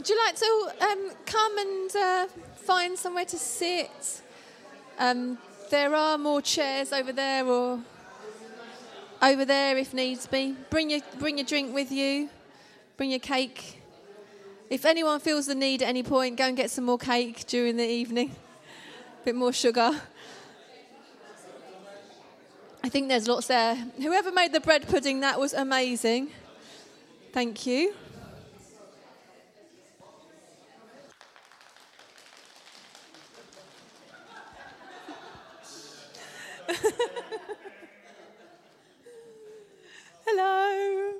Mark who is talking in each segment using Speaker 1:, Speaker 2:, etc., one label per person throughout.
Speaker 1: Would you like to um, come and uh, find somewhere to sit? Um, there are more chairs over there or over there if needs be. Bring your, bring your drink with you, bring your cake. If anyone feels the need at any point, go and get some more cake during the evening, a bit more sugar. I think there's lots there. Whoever made the bread pudding, that was amazing. Thank you. Hello.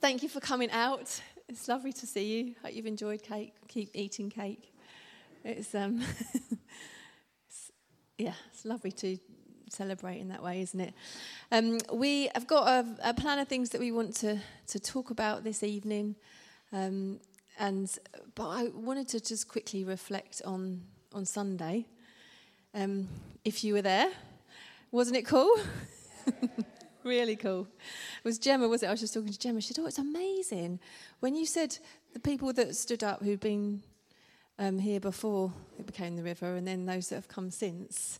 Speaker 1: Thank you for coming out. It's lovely to see you. Hope you've enjoyed cake. Keep eating cake. It's um, it's, yeah, it's lovely to celebrate in that way, isn't it? Um, we have got a, a, plan of things that we want to to talk about this evening, um, and but I wanted to just quickly reflect on on Sunday. Um, if you were there, wasn't it cool? really cool. It was Gemma, was it? I was just talking to Gemma. She said, Oh, it's amazing. When you said the people that stood up who'd been um, here before it became the river, and then those that have come since,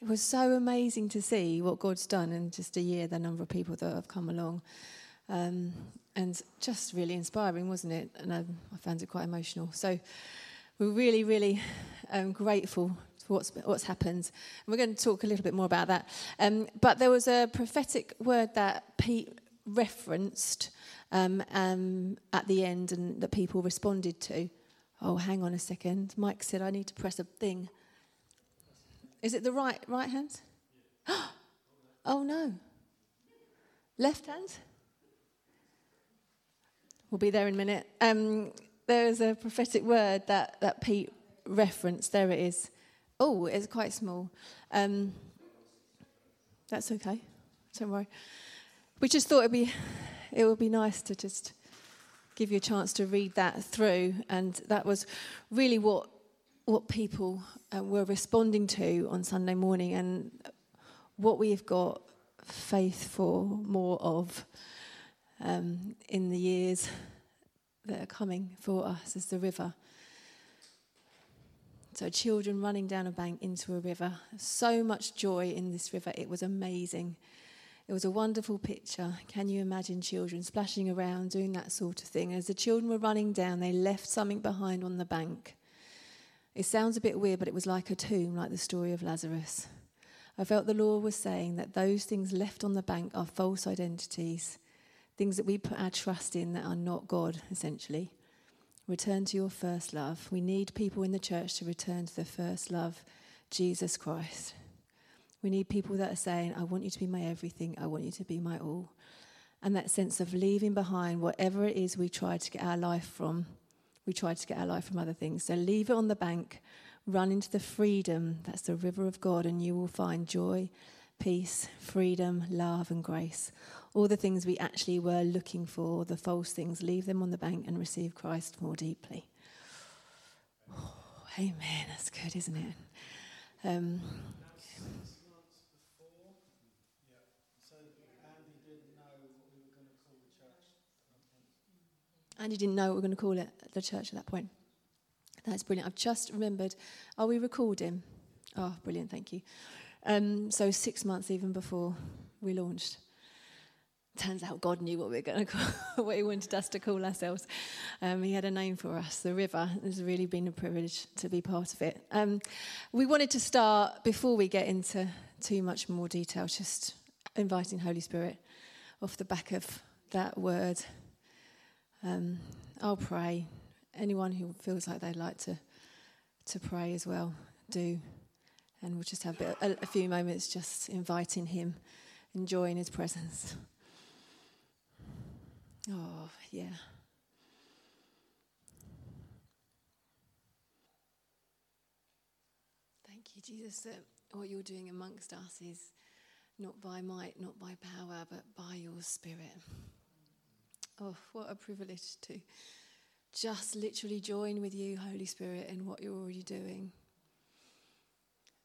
Speaker 1: it was so amazing to see what God's done in just a year, the number of people that have come along. Um, and just really inspiring, wasn't it? And I, I, found it quite emotional. So we're really, really um, grateful what's, what's happened. And we're going to talk a little bit more about that. Um, but there was a prophetic word that Pete referenced um, um, at the end and that people responded to. Oh, hang on a second. Mike said I need to press a thing. Is it the right right hand? oh no. Left hand? We'll be there in a minute. Um, there is a prophetic word that, that Pete referenced. There it is. Oh, it's quite small. Um, that's okay. Don't worry. We just thought it'd be, it would be nice to just give you a chance to read that through, and that was really what what people uh, were responding to on Sunday morning, and what we've got faith for more of um, in the years that are coming for us as the river. So, children running down a bank into a river. So much joy in this river. It was amazing. It was a wonderful picture. Can you imagine children splashing around, doing that sort of thing? As the children were running down, they left something behind on the bank. It sounds a bit weird, but it was like a tomb, like the story of Lazarus. I felt the Lord was saying that those things left on the bank are false identities, things that we put our trust in that are not God, essentially. Return to your first love. We need people in the church to return to the first love, Jesus Christ. We need people that are saying, I want you to be my everything, I want you to be my all. And that sense of leaving behind whatever it is we try to get our life from. We try to get our life from other things. So leave it on the bank, run into the freedom that's the river of God, and you will find joy, peace, freedom, love, and grace all the things we actually were looking for, the false things, leave them on the bank and receive Christ more deeply. Oh, amen. That's good, isn't it? Um, Andy didn't know what we were going to call it, the church at that point. That's brilliant. I've just remembered. Are we recording? Oh, brilliant. Thank you. Um, so, six months even before we launched. Turns out God knew what we were going to call, what He wanted us to call ourselves. Um, he had a name for us, the river. It's really been a privilege to be part of it. Um, we wanted to start before we get into too much more detail, just inviting Holy Spirit off the back of that word. Um, I'll pray. Anyone who feels like they'd like to to pray as well, do. And we'll just have a, a, a few moments just inviting Him, enjoying His presence. Oh, yeah. Thank you, Jesus, that what you're doing amongst us is not by might, not by power, but by your Spirit. Oh, what a privilege to just literally join with you, Holy Spirit, in what you're already doing.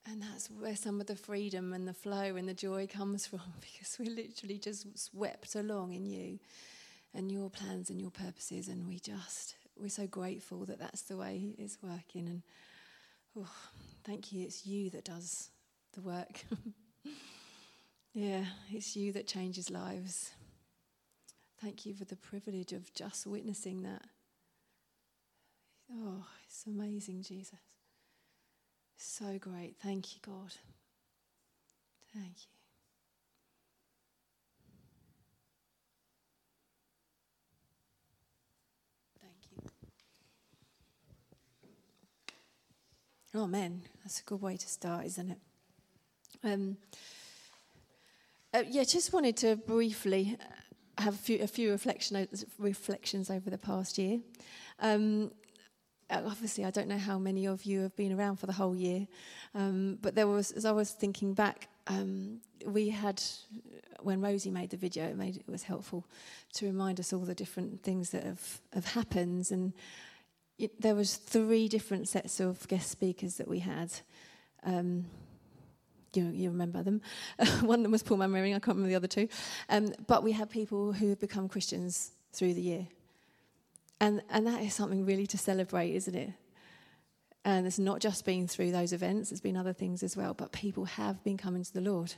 Speaker 1: And that's where some of the freedom and the flow and the joy comes from because we're literally just swept along in you and your plans and your purposes. And we just, we're so grateful that that's the way it's working. And oh, thank you, it's you that does the work. yeah, it's you that changes lives. Thank you for the privilege of just witnessing that. Oh, it's amazing, Jesus. So great. Thank you, God. Thank you. Oh, man, that's a good way to start, isn't it? Um, uh, yeah, just wanted to briefly have a few, a few reflection, reflections over the past year. Um, uh, obviously, I don't know how many of you have been around for the whole year, um, but there was, as I was thinking back, um, we had when Rosie made the video, it made it was helpful to remind us all the different things that have have happened and there was three different sets of guest speakers that we had. Um, you, you remember them. One of them was Paul Manwaring, I can't remember the other two. Um, but we had people who have become Christians through the year. And, and that is something really to celebrate, isn't it? And it's not just been through those events, it's been other things as well, but people have been coming to the Lord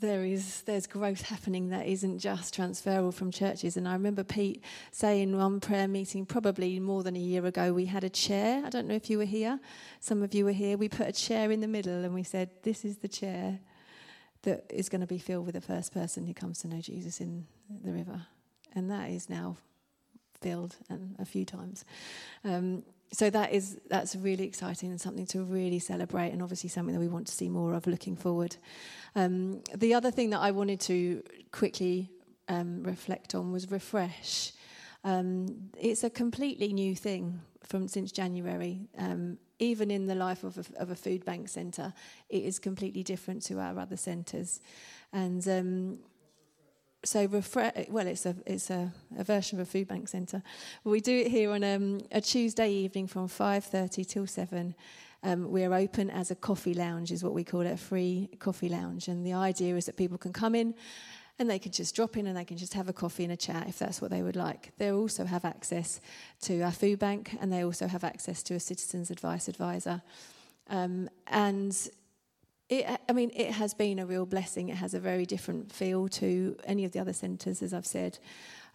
Speaker 1: there is there's growth happening that isn't just transferable from churches. And I remember Pete saying one prayer meeting, probably more than a year ago, we had a chair. I don't know if you were here. Some of you were here. We put a chair in the middle and we said, "This is the chair that is going to be filled with the first person who comes to know Jesus in the river." And that is now filled and a few times. Um, so that is that's really exciting and something to really celebrate, and obviously something that we want to see more of looking forward. Um, the other thing that I wanted to quickly um, reflect on was refresh. Um, it's a completely new thing from since January. Um, even in the life of a, of a food bank centre, it is completely different to our other centres, and um, so refresh. Well, it's a it's a, a, version of a food bank centre. We do it here on um, a Tuesday evening from five thirty till seven, um, we're open as a coffee lounge, is what we call it, a free coffee lounge. And the idea is that people can come in and they can just drop in and they can just have a coffee and a chat if that's what they would like. They also have access to our food bank and they also have access to a citizens advice advisor. Um, and it, I mean, it has been a real blessing. It has a very different feel to any of the other centres, as I've said,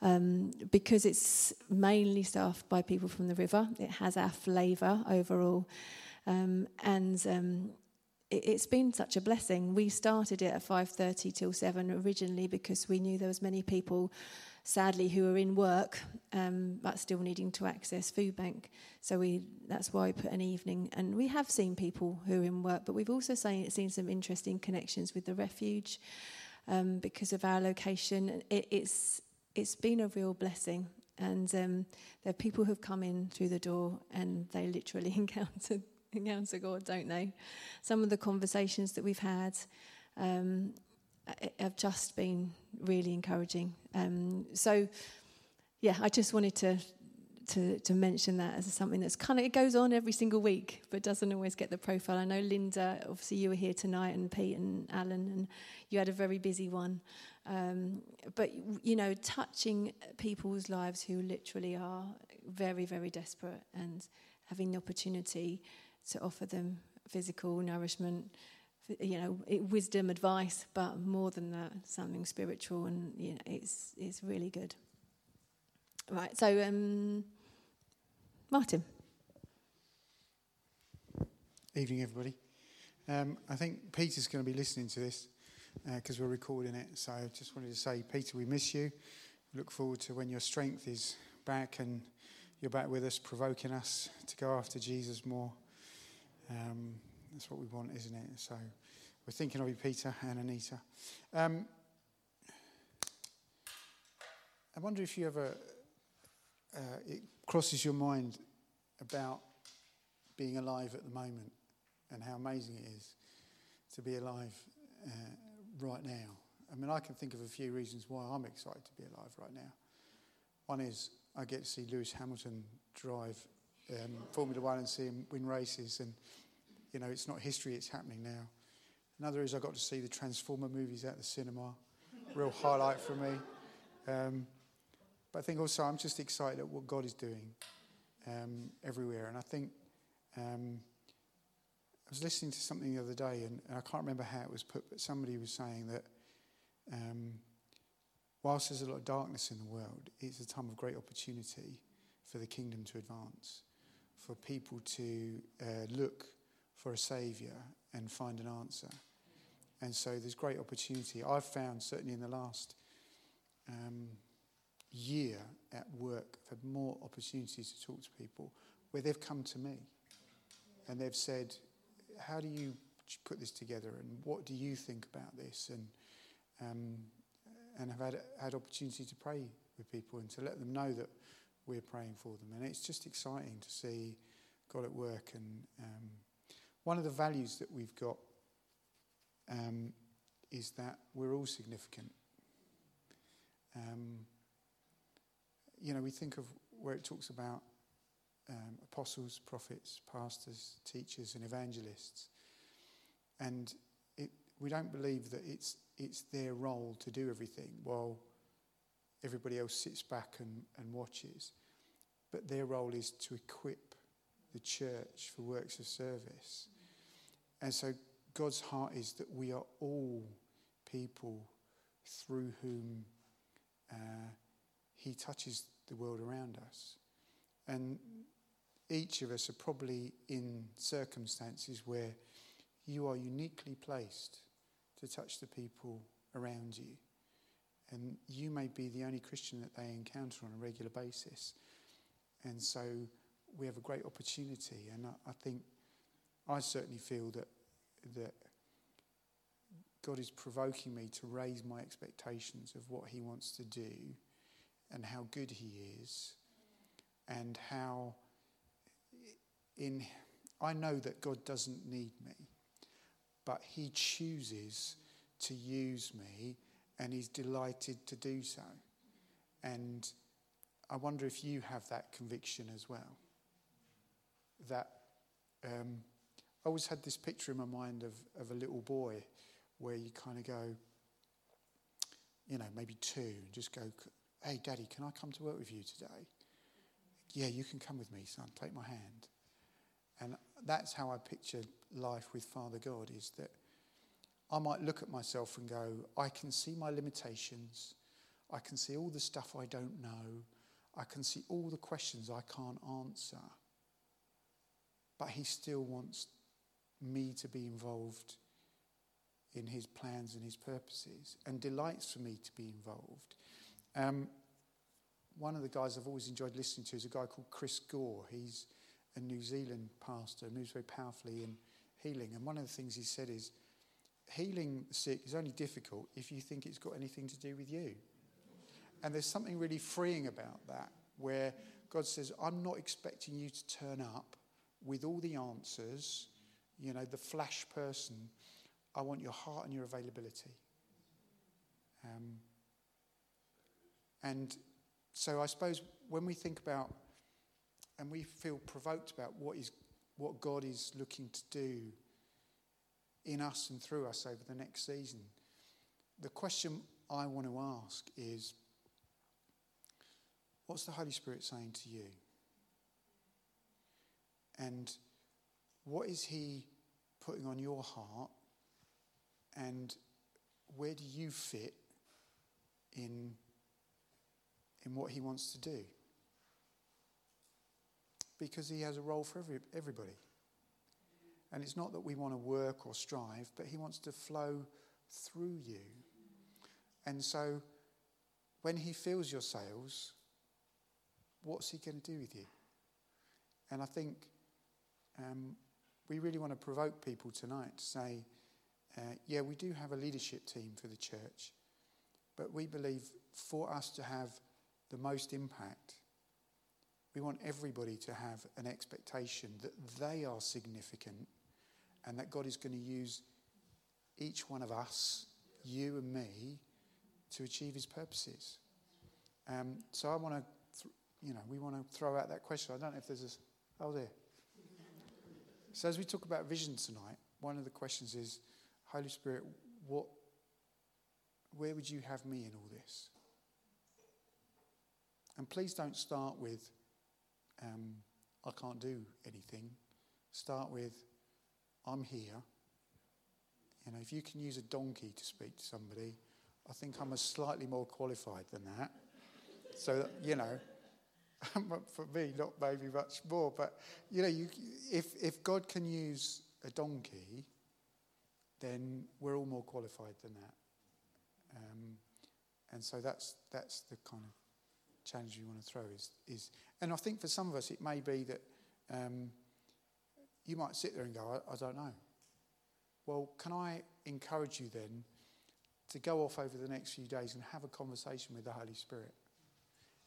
Speaker 1: um, because it's mainly staffed by people from the river. It has our flavour overall. Um, and um, it, has been such a blessing. We started it at 5.30 till 7 originally because we knew there was many people, sadly, who are in work um, but still needing to access food bank. So we that's why we put an evening. And we have seen people who are in work, but we've also seen, seen some interesting connections with the refuge um, because of our location. It, it's it's been a real blessing. And um, there are people who've come in through the door and they literally encountered encounter God, don't they? Some of the conversations that we've had um, have just been really encouraging. Um, so, yeah, I just wanted to, to to mention that as something that's kind of it goes on every single week, but doesn't always get the profile. I know Linda, obviously you were here tonight, and Pete and Alan, and you had a very busy one. Um, but you know, touching people's lives who literally are very, very desperate and having the opportunity to offer them physical nourishment, you know, wisdom, advice, but more than that, something spiritual, and you know, it's it's really good. Right, so um, Martin.
Speaker 2: Evening, everybody. Um, I think Peter's going to be listening to this because uh, we're recording it. So I just wanted to say, Peter, we miss you. Look forward to when your strength is back and you're back with us, provoking us to go after Jesus more. Um, that's what we want, isn't it? So we're thinking of you, Peter and Anita. Um, I wonder if you ever, uh, it crosses your mind about being alive at the moment and how amazing it is to be alive uh, right now. I mean, I can think of a few reasons why I'm excited to be alive right now. One is I get to see Lewis Hamilton drive um, Formula One and see him win races. And, you know, it's not history, it's happening now. Another is I got to see the Transformer movies at the cinema. Real highlight for me. Um, but I think also I'm just excited at what God is doing um, everywhere. And I think um, I was listening to something the other day, and, and, I can't remember how it was put, but somebody was saying that um, whilst there's a lot of darkness in the world, it's a time of great opportunity for the kingdom to advance, for people to uh, look for a saviour and find an answer. And so there's great opportunity. I've found, certainly in the last um, year at work, I've had more opportunities to talk to people where they've come to me and they've said, How do you put this together? And what do you think about this? And, um, and have had, had opportunity to pray with people and to let them know that we're praying for them. And it's just exciting to see God at work. And um, one of the values that we've got um, is that we're all significant. Um, you know, we think of where it talks about um, apostles, prophets, pastors, teachers, and evangelists. And it, we don't believe that it's, it's their role to do everything while everybody else sits back and, and watches. But their role is to equip the church for works of service. And so God's heart is that we are all people through whom uh, He touches the world around us. And each of us are probably in circumstances where you are uniquely placed to touch the people around you. And you may be the only Christian that they encounter on a regular basis. And so we have a great opportunity. And I, I think, I certainly feel that, that God is provoking me to raise my expectations of what He wants to do and how good He is and how in I know that God doesn't need me, but He chooses to use me and He's delighted to do so. And I wonder if you have that conviction as well. That um, I always had this picture in my mind of, of a little boy where you kind of go, you know, maybe two, and just go, hey, daddy, can I come to work with you today? Yeah, you can come with me, son. Take my hand. And that's how I picture life with Father God is that I might look at myself and go, I can see my limitations. I can see all the stuff I don't know. I can see all the questions I can't answer. But He still wants me to be involved in His plans and His purposes and delights for me to be involved. Um, one of the guys I've always enjoyed listening to is a guy called Chris Gore. He's a New Zealand pastor, and moves very powerfully in healing. And one of the things he said is, healing the sick is only difficult if you think it's got anything to do with you. And there's something really freeing about that, where God says, I'm not expecting you to turn up with all the answers, you know, the flash person. I want your heart and your availability. Um, and so I suppose when we think about and we feel provoked about what is what God is looking to do in us and through us over the next season. The question I want to ask is what's the Holy Spirit saying to you? And what is He putting on your heart? And where do you fit in, in what He wants to do? because He has a role for every, everybody. And it's not that we want to work or strive, but He wants to flow through you. And so when He fills your sails, what's He going to do with you? And I think um, we really want to provoke people tonight to say, uh, yeah, we do have a leadership team for the church, but we believe for us to have the most impact, we want everybody to have an expectation that they are significant and that God is going to use each one of us, you and me, to achieve his purposes. Um, so I want to, th- you know, we want to throw out that question. I don't know if there's a, oh, there. So as we talk about vision tonight, one of the questions is, Holy Spirit, what, where would you have me in all this? And please don't start with, um, I can't do anything. Start with, I'm here. You know, if you can use a donkey to speak to somebody, I think I'm a slightly more qualified than that. So, you know, for me, not maybe much more, but, you know, you, if, if God can use a donkey, then we're all more qualified than that. Um, and so that's, that's the kind of challenge you want to throw is, is and I think for some of us it may be that um, you might sit there and go, I, I don't know. Well, can I encourage you then to go off over the next few days and have a conversation with the Holy Spirit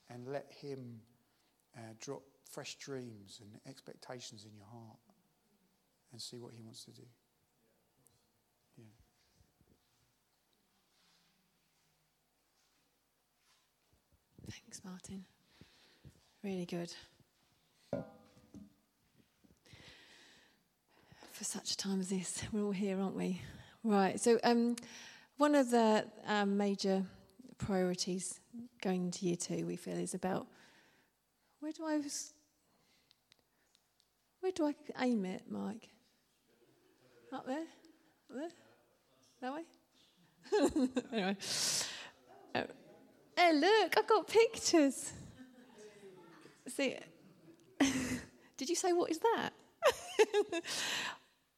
Speaker 2: and let Him uh, drop fresh dreams and expectations in your heart and see what He wants to do. Yeah.
Speaker 1: Thanks, Martin. Really good. For such a time as this, we're all here, aren't we? Right. So, um, one of the um, major priorities going into year two, we feel, is about where do I where do I aim it, Mike? Up there, up there, that way. anyway, uh, hey, look, I've got pictures. See, did you say what is that?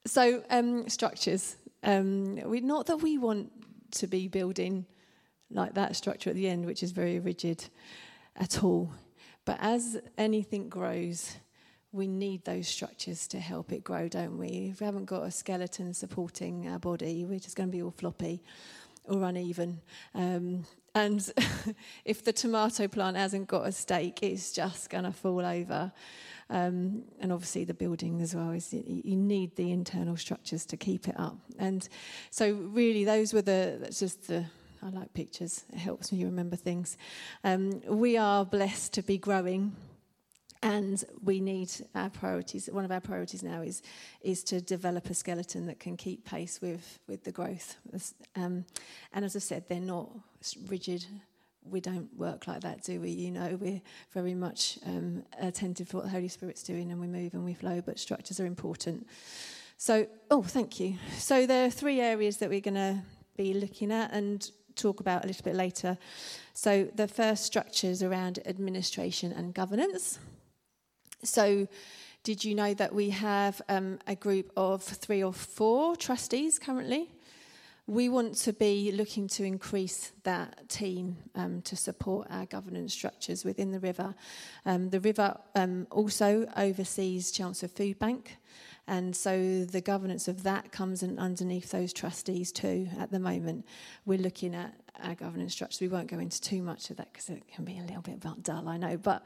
Speaker 1: so um, structures. Um, we not that we want to be building like that structure at the end, which is very rigid at all. But as anything grows, we need those structures to help it grow, don't we? If we haven't got a skeleton supporting our body, we're just going to be all floppy or uneven. Um, and if the tomato plant hasn't got a stake, it's just going to fall over. Um, and obviously, the building as well is you need the internal structures to keep it up. And so, really, those were the that's just the. I like pictures. It helps me remember things. Um, we are blessed to be growing and we need our priorities. One of our priorities now is is to develop a skeleton that can keep pace with with the growth. Um, and as I said, they're not rigid. We don't work like that, do we? You know, we're very much um, attentive to what the Holy Spirit's doing, and we move and we flow. But structures are important. So, oh, thank you. So there are three areas that we're going to be looking at and talk about a little bit later. So the first structure is around administration and governance. So, did you know that we have um, a group of three or four trustees currently? We want to be looking to increase that team um, to support our governance structures within the river. Um, the river um, also oversees Chelmsford Food Bank, and so the governance of that comes underneath those trustees too. At the moment, we're looking at our governance structure. We won't go into too much of that because it can be a little bit dull, I know. But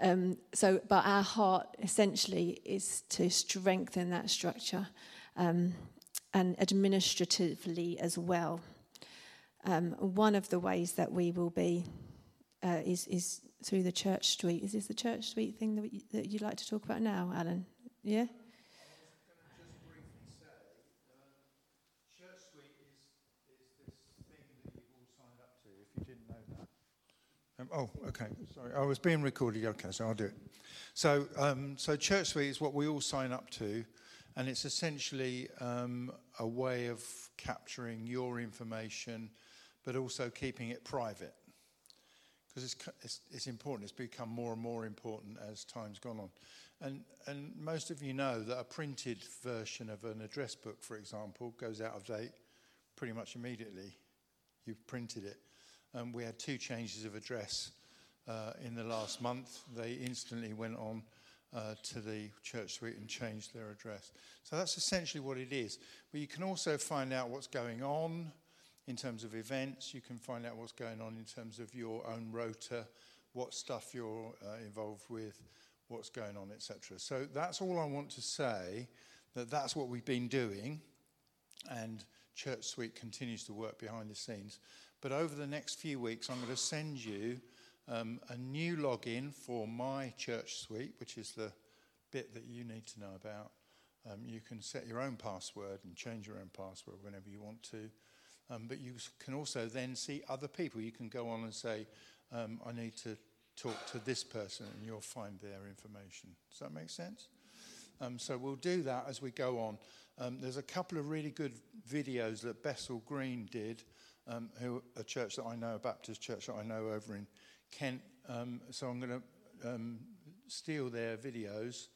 Speaker 1: um, so, but our heart essentially is to strengthen that structure um, and administratively as well. Um, one of the ways that we will be uh, is is through the church suite. Is this the church suite thing that, we, that you'd like to talk about now, Alan? Yeah.
Speaker 3: Oh, okay. Sorry, I was being recorded. Okay, so I'll do it. So, um, so Church Suite is what we all sign up to, and it's essentially um, a way of capturing your information, but also keeping it private. Because it's, it's, it's, important. It's become more and more important as time's gone on. And, and most of you know that a printed version of an address book, for example, goes out of date pretty much immediately. You've printed it. Um, we had two changes of address uh, in the last month. They instantly went on uh, to the church suite and changed their address. So that's essentially what it is. But you can also find out what's going on in terms of events. You can find out what's going on in terms of your own rota, what stuff you're uh, involved with, what's going on, etc. So that's all I want to say. That that's what we've been doing, and Church Suite continues to work behind the scenes. But over the next few weeks, I'm going to send you um, a new login for my church suite, which is the bit that you need to know about. Um, you can set your own password and change your own password whenever you want to. Um, but you can also then see other people. You can go on and say, um, I need to talk to this person and you'll find their information. Does that make sense? Um, so we'll do that as we go on. Um, there's a couple of really good videos that Bessels Green did, um, who a church that I know, a Baptist church that I know over in Kent. Um, so I'm going to um, steal their videos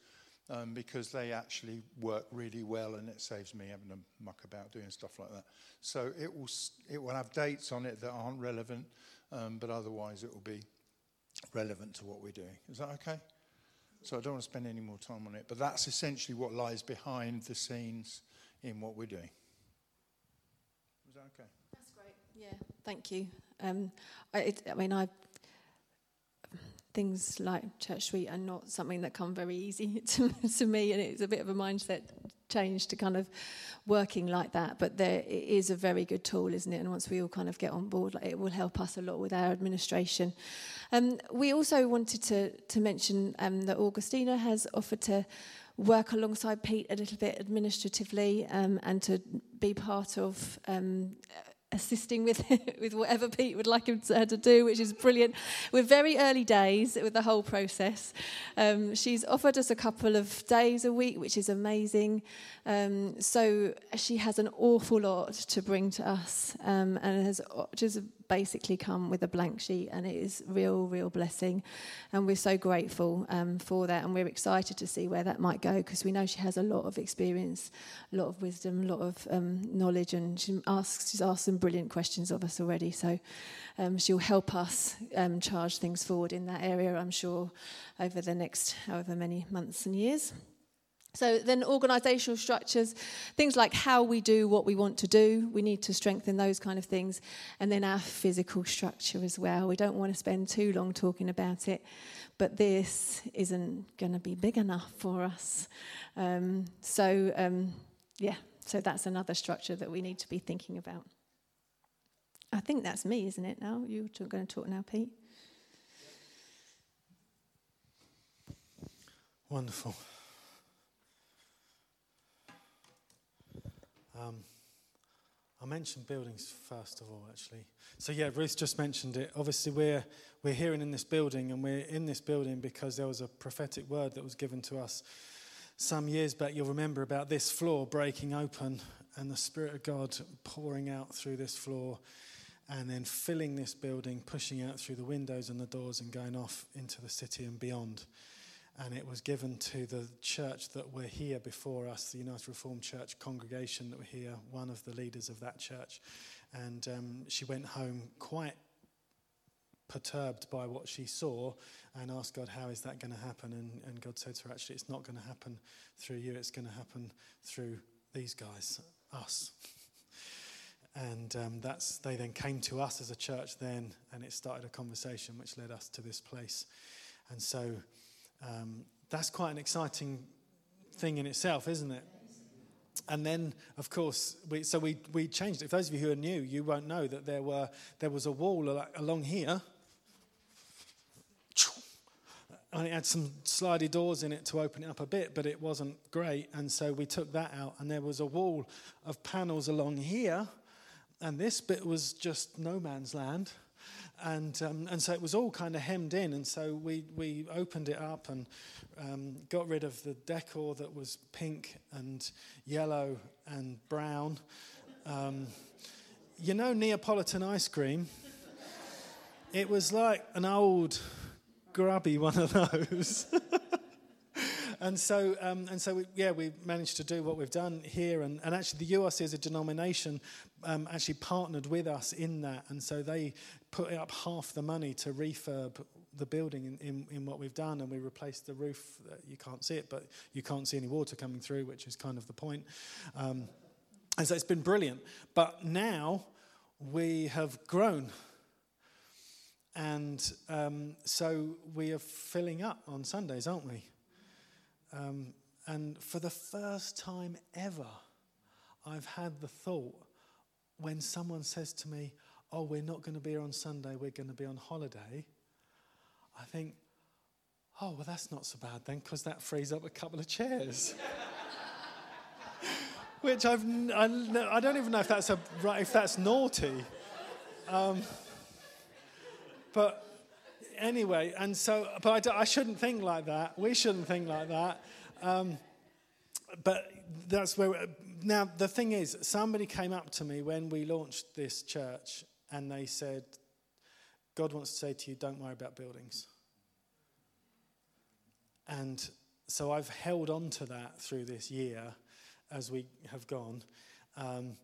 Speaker 3: um, because they actually work really well, and it saves me having to muck about doing stuff like that. So it will it will have dates on it that aren't relevant, but otherwise it will be relevant to what we're doing. Is that okay? So I don't want to spend any more time on it, but that's essentially what lies behind the scenes in what we're doing. Is that okay?
Speaker 1: That's great. Yeah, thank you. Um, I, it, I mean, I things like church suite are not something that come very easy to, to me, and it's a bit of a mindset change to kind of working like that. But there, it is a very good tool, isn't it? And once we all kind of get on board, like, it will help us a lot with our administration. Um, we also wanted to to mention um, that Augustina has offered to work alongside Pete a little bit administratively um, and to be part of um, assisting with with whatever Pete would like him to, her to do, which is brilliant. We're very early days with the whole process. Um, she's offered us a couple of days a week, which is amazing. Um, so she has an awful lot to bring to us, um, and has just basically come with a blank sheet, and it is real, real blessing. And we're so grateful um, for that, and we're excited to see where that might go because we know she has a lot of experience, a lot of wisdom, a lot of um, knowledge, and she asks, she's asked some brilliant questions of us already. So um, she'll help us um, charge things forward in that area, I'm sure, over the next however many months and years. So then organizational structures, things like how we do what we want to do, we need to strengthen those kind of things. And then our physical structure as well. We don't want to spend too long talking about it, but this isn't going to be big enough for us. Um, so, um, yeah, so that's another structure that we need to be thinking about. I think that's me, isn't it now? You're going to talk now, Pete?
Speaker 4: Wonderful. Um, I mentioned buildings first of all, actually. So yeah, Ruth just mentioned it. Obviously, we're we're hearing in this building, and we're in this building because there was a prophetic word that was given to us some years back. You'll remember about this floor breaking open, and the Spirit of God pouring out through this floor, and then filling this building, pushing out through the windows and the doors, and going off into the city and beyond and it was given to the church that were here before us, the United Reformed Church congregation that were here, one of the leaders of that church. And um, she went home quite perturbed by what she saw and asked God, How is that going to happen? And, and God said to her, Actually, it's not going to happen through you, it's going to happen through these guys, us. and um, that's they then came to us as a church then, and it started a conversation which led us to this place. And so um, that's quite an exciting thing in itself, isn't it? And then, of course, we, so we, we changed it. For those of you who are new, you won't know that there, were, there was a wall along here. And it had some slidey doors in it to open it up a bit, but it wasn't great. And so we took that out, and there was a wall of panels along here. And this bit was just no man's land and um, and so it was all kind of hemmed in, and so we we opened it up and um, got rid of the decor that was pink and yellow and brown. Um, you know, Neapolitan ice cream. It was like an old, grubby one of those. and so, um, and so, we, yeah, we managed to do what we've done here, and, and actually, the URC as a denomination um, actually partnered with us in that, and so they put up half the money to refurb the building in, in, in, what we've done, and we replaced the roof. You can't see it, but you can't see any water coming through, which is kind of the point. Um, and so it's been brilliant. But now we have grown. And um, so we are filling up on Sundays, aren't we? Um, and for the first time ever, I've had the thought when someone says to me, oh, we're not going to be here on Sunday, we're going to be on holiday, I think, oh, well, that's not so bad then, because that frees up a couple of chairs. Which I've, I, I, don't even know if that's, a, if that's naughty. Um, but anyway, and so, but I, I shouldn't think like that. We shouldn't think like that. Um, but that's where. Now the thing is, somebody came up to me when we launched this church, and they said, "God wants to say to you, don't worry about buildings." And so I've held on to that through this year as we have gone. Um,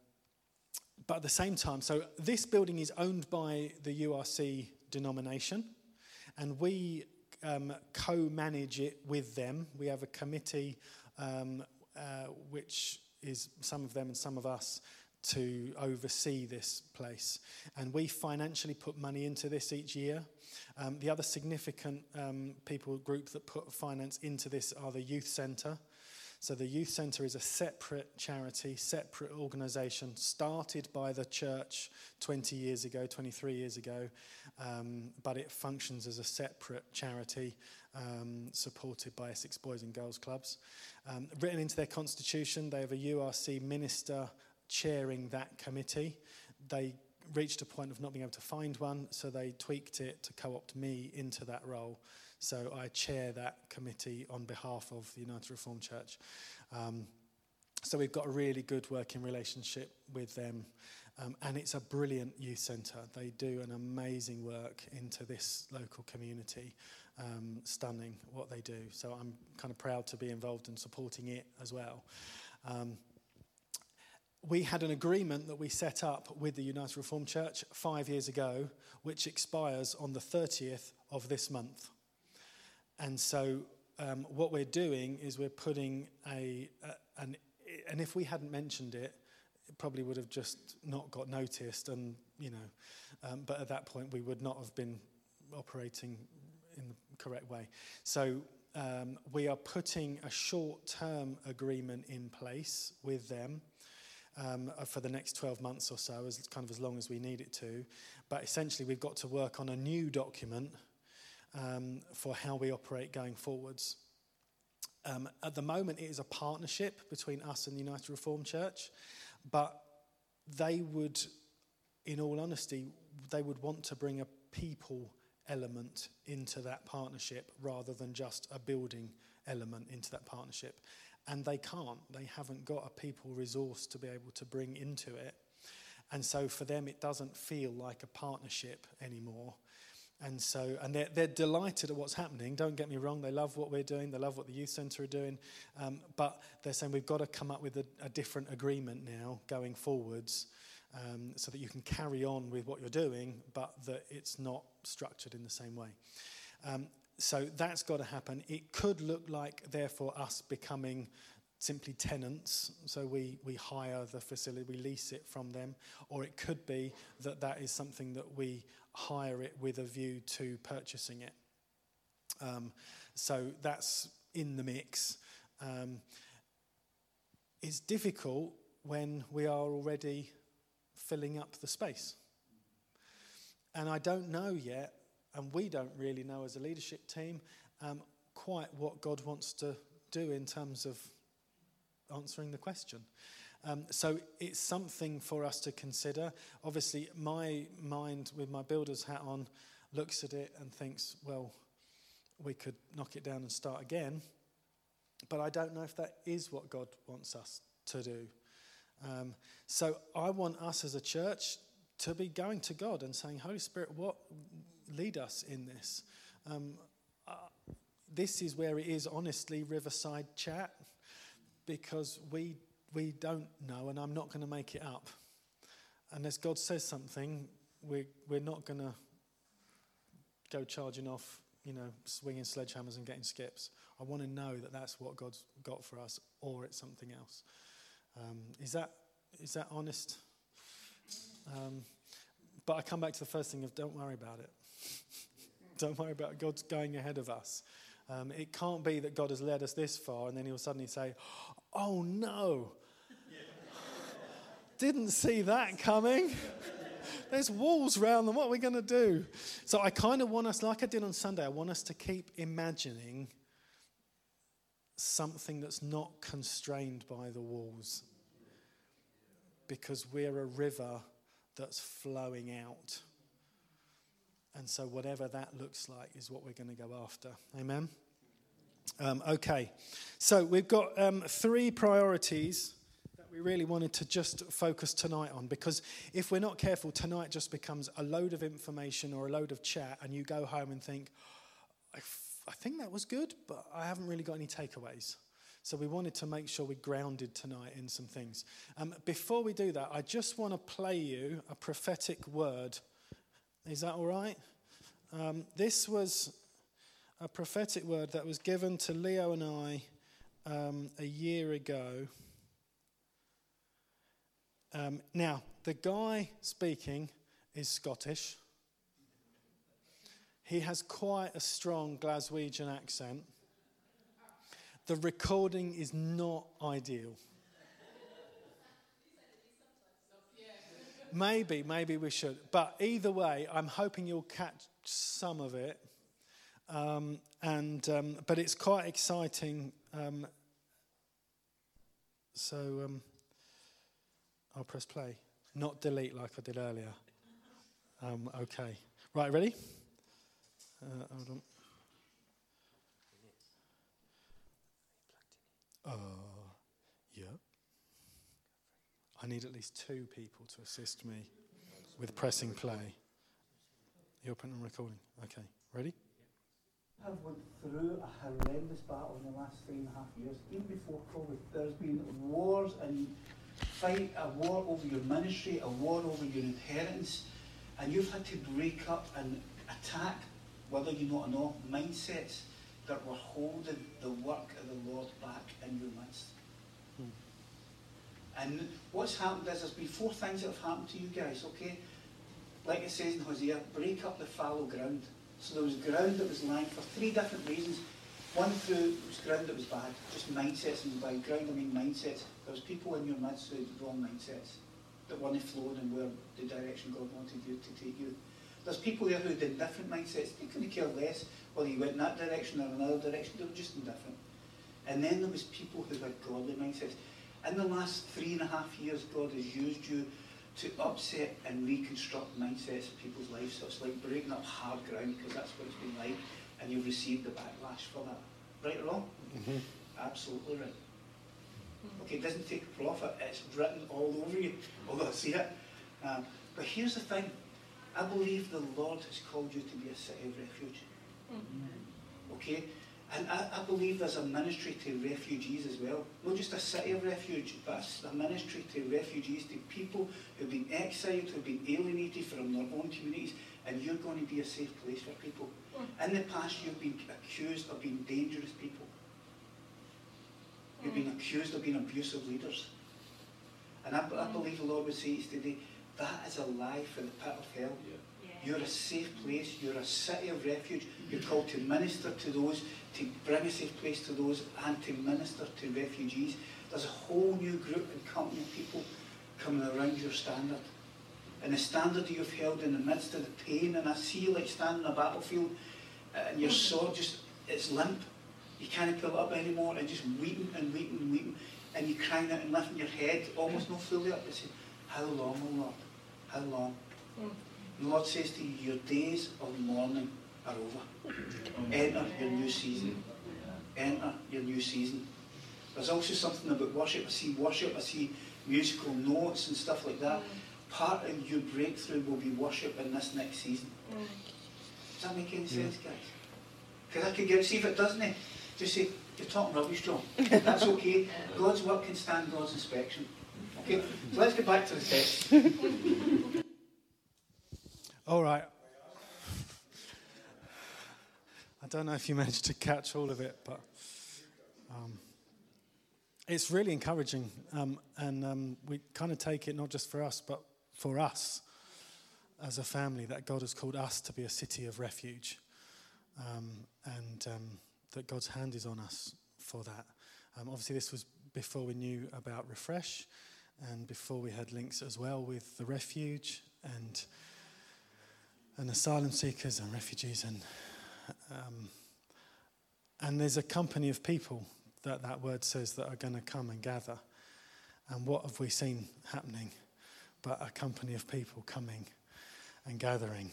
Speaker 4: but at the same time, so this building is owned by the URC denomination, and we um, co manage it with them. We have a committee um, uh, which is some of them and some of us to oversee this place. And we financially put money into this each year. Um, the other significant um, people group that put finance into this are the Youth Centre. So the Youth Centre is a separate charity, separate organisation, started by the church 20 years ago, 23 years ago, um, but it functions as a separate charity um, supported by Essex Boys and Girls Clubs. Um, written into their constitution, they have a URC minister chairing that committee. They reached a point of not being able to find one, so they tweaked it to co opt me into that role. So I chair that committee on behalf of the United Reformed Church. Um, so we've got a really good working relationship with them. Um, and it's a brilliant youth centre. They do an amazing work into this local community. Um, stunning what they do. So I'm kind of proud to be involved in supporting it as well. Um, we had an agreement that we set up with the United Reformed Church five years ago, which expires on the 30th of this month. And so, um, what we're doing is we're putting a, a an, and if we hadn't mentioned it, it probably would have just not got noticed, and you know, um, but at that point we would not have been operating in the correct way. So. Um, we are putting a short term agreement in place with them um, for the next 12 months or so, as kind of as long as we need it to. But essentially, we've got to work on a new document um, for how we operate going forwards. Um, at the moment, it is a partnership between us and the United Reformed Church, but they would, in all honesty, they would want to bring a people element into that partnership rather than just a building element into that partnership. And they can't. They haven't got a people resource to be able to bring into it. And so for them, it doesn't feel like a partnership anymore. And so, and they're, they're delighted at what's happening. Don't get me wrong, they love what we're doing, they love what the youth centre are doing. Um, but they're saying we've got to come up with a, a different agreement now going forwards um, so that you can carry on with what you're doing, but that it's not structured in the same way. Um, so that's got to happen. It could look like, therefore, us becoming simply tenants. So we, we hire the facility, we lease it from them. Or it could be that that is something that we hire it with a view to purchasing it. Um, so that's in the mix. Um, it's difficult when we are already filling up the space. And I don't know yet, and we don't really know as a leadership team, um, quite what God wants to do in terms of answering the question. Um, so it's something for us to consider. Obviously, my mind, with my builder's hat on, looks at it and thinks, well, we could knock it down and start again. But I don't know if that is what God wants us to do. Um, so I want us as a church to be going to God and saying, Holy Spirit, what lead us in this? Um, uh, this is where it is honestly Riverside chat because we we don't know, and I'm not going to make it up. Unless God says something, we're, we're not going to go charging off, you know, swinging sledgehammers and getting skips. I want to know that that's what God's got for us, or it's something else. Um, is that is that honest? Um, but I come back to the first thing of don't worry about it. don't worry about. God's going ahead of us. Um, it can't be that God has led us this far and then He'll suddenly say, "Oh no." Didn't see that coming. There's walls around them. What are we going to do? So I kind of want us, like I did on Sunday, I want us to keep imagining something that's not constrained by the walls. Because we're a river that's flowing out. And so, whatever that looks like is what we're going to go after. Amen? Um, okay, so we've got um, three priorities we really wanted to just focus tonight on because if we're not careful, tonight just becomes a load of information or a load of chat, and you go home and think, I, f- I think that was good, but I haven't really got any takeaways. So we wanted to make sure we grounded tonight in some things. Um, before we do that, I just want to play you a prophetic word. Is that all right? Um, this was a prophetic word that was given to Leo and I um, a year ago. Um, now, the guy speaking is Scottish. He has quite a strong Glaswegian accent the recording is not ideal. Maybe, maybe we should. But either way, I'm hoping you'll catch some of it. Um, and um, but it's quite exciting. Um, so um, I'll press play, not delete like I did earlier. Um, okay, right, ready? Uh, hold on. Uh, yeah. I need at least two people to assist me with pressing play. You open and recording. Okay, ready?
Speaker 5: I've went through a horrendous battle in the last three and a half years, even before COVID. There's been wars and fight, a war over your ministry, a war over your inheritance, and you've had to break up and attack, whether you know or not, mindsets that were holding the work of the Lord back in your midst. Hmm. And what's happened is there's been four things that have happened to you guys, okay? Like it says in Hosea, break up the fallow ground. So there was ground that was lying for three different reasons. One through was ground that was bad, just mindsets and by ground I mean mindsets. There was people in your midst had wrong mindsets that weren't flowing in where the direction God wanted you to take you. There's people there who had different mindsets. They couldn't care less whether you went in that direction or another direction. They were just indifferent. And then there was people who had godly mindsets. In the last three and a half years, God has used you to upset and reconstruct mindsets in people's lives. So it's like breaking up hard ground because that's what it's been like, and you've received the backlash for that. Right or wrong? Mm-hmm. Absolutely right. Okay, it doesn't take a prophet, it's written all over you, although I see it. Um, but here's the thing I believe the Lord has called you to be a city of refuge. Mm-hmm. Okay? And I, I, believe there's a ministry to refugees as well. Not just a city of refuge, but a ministry to refugees, to people who've been exiled, who've been alienated from their own communities, and you're going to be a safe place for people. Mm. In the past, you've been accused of being dangerous people. You've been mm. accused of being abusive leaders. And I, I mm. believe the Lord would say to us today, that is a lie from the pit of hell. Yeah. You're a safe place. You're a city of refuge. You're called to minister to those, to bring a safe place to those, and to minister to refugees. There's a whole new group and company of people coming around your standard. And the standard you've held in the midst of the pain, and I see you like standing on a battlefield, and your sword just, it's limp. You can't pull it up anymore, and just weeping and weeping and weeping, and you're crying out and lifting your head, almost not fully up, and saying, How long, O Lord? How long? Mm. The Lord says to you, your days of mourning are over. Enter your new season. Enter your new season. There's also something about worship. I see worship, I see musical notes and stuff like that. Part of your breakthrough will be worship in this next season. Does that make any sense, guys? Because I could get, see if it doesn't, it, just say, you're talking rubbish, John. That's okay. God's work can stand God's inspection. Okay, so let's get back to the text.
Speaker 4: All right. I don't know if you managed to catch all of it, but um, it's really encouraging. Um, and um, we kind of take it not just for us, but for us as a family that God has called us to be a city of refuge. Um, and um, that God's hand is on us for that. Um, obviously, this was before we knew about Refresh and before we had links as well with the refuge and and asylum seekers and refugees and um, and there's a company of people that that word says that are going to come and gather and what have we seen happening but a company of people coming and gathering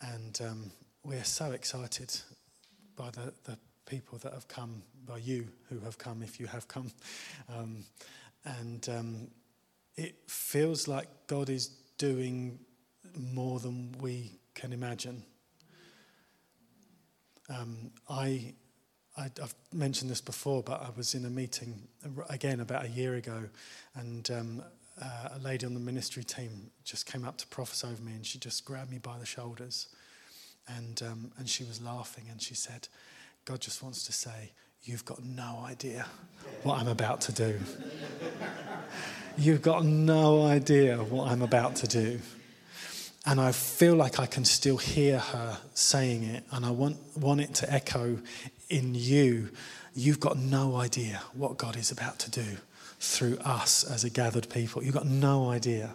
Speaker 4: and um, we're so excited by the, the people that have come, by you who have come, if you have come. Um, and um, it feels like God is doing more than we can imagine. Um, I, I, have mentioned this before, but I was in a meeting again about a year ago, and um, uh, a lady on the ministry team just came up to prophesy over me, and she just grabbed me by the shoulders, and um, and she was laughing, and she said, "God just wants to say, you've got no idea what I'm about to do. you've got no idea what I'm about to do." And I feel like I can still hear her saying it, and I want, want it to echo in you. You've got no idea what God is about to do through us as a gathered people. You've got no idea.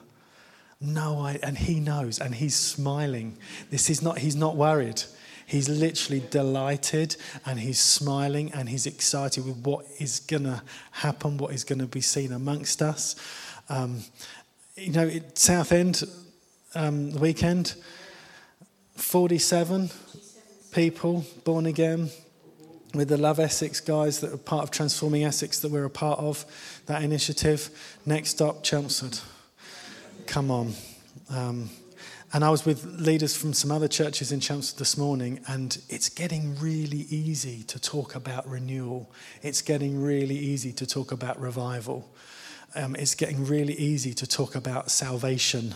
Speaker 4: No idea. And He knows, and He's smiling. This is not, He's not worried. He's literally delighted and he's smiling and he's excited with what is going to happen, what is going to be seen amongst us. Um, you know, Southend, um, the weekend. 47 people born again with the Love Essex guys that are part of Transforming Essex that we're a part of, that initiative. Next up, Chelmsford. Come on. Um, and I was with leaders from some other churches in Chelmsford this morning, and it's getting really easy to talk about renewal. It's getting really easy to talk about revival um, it's getting really easy to talk about salvation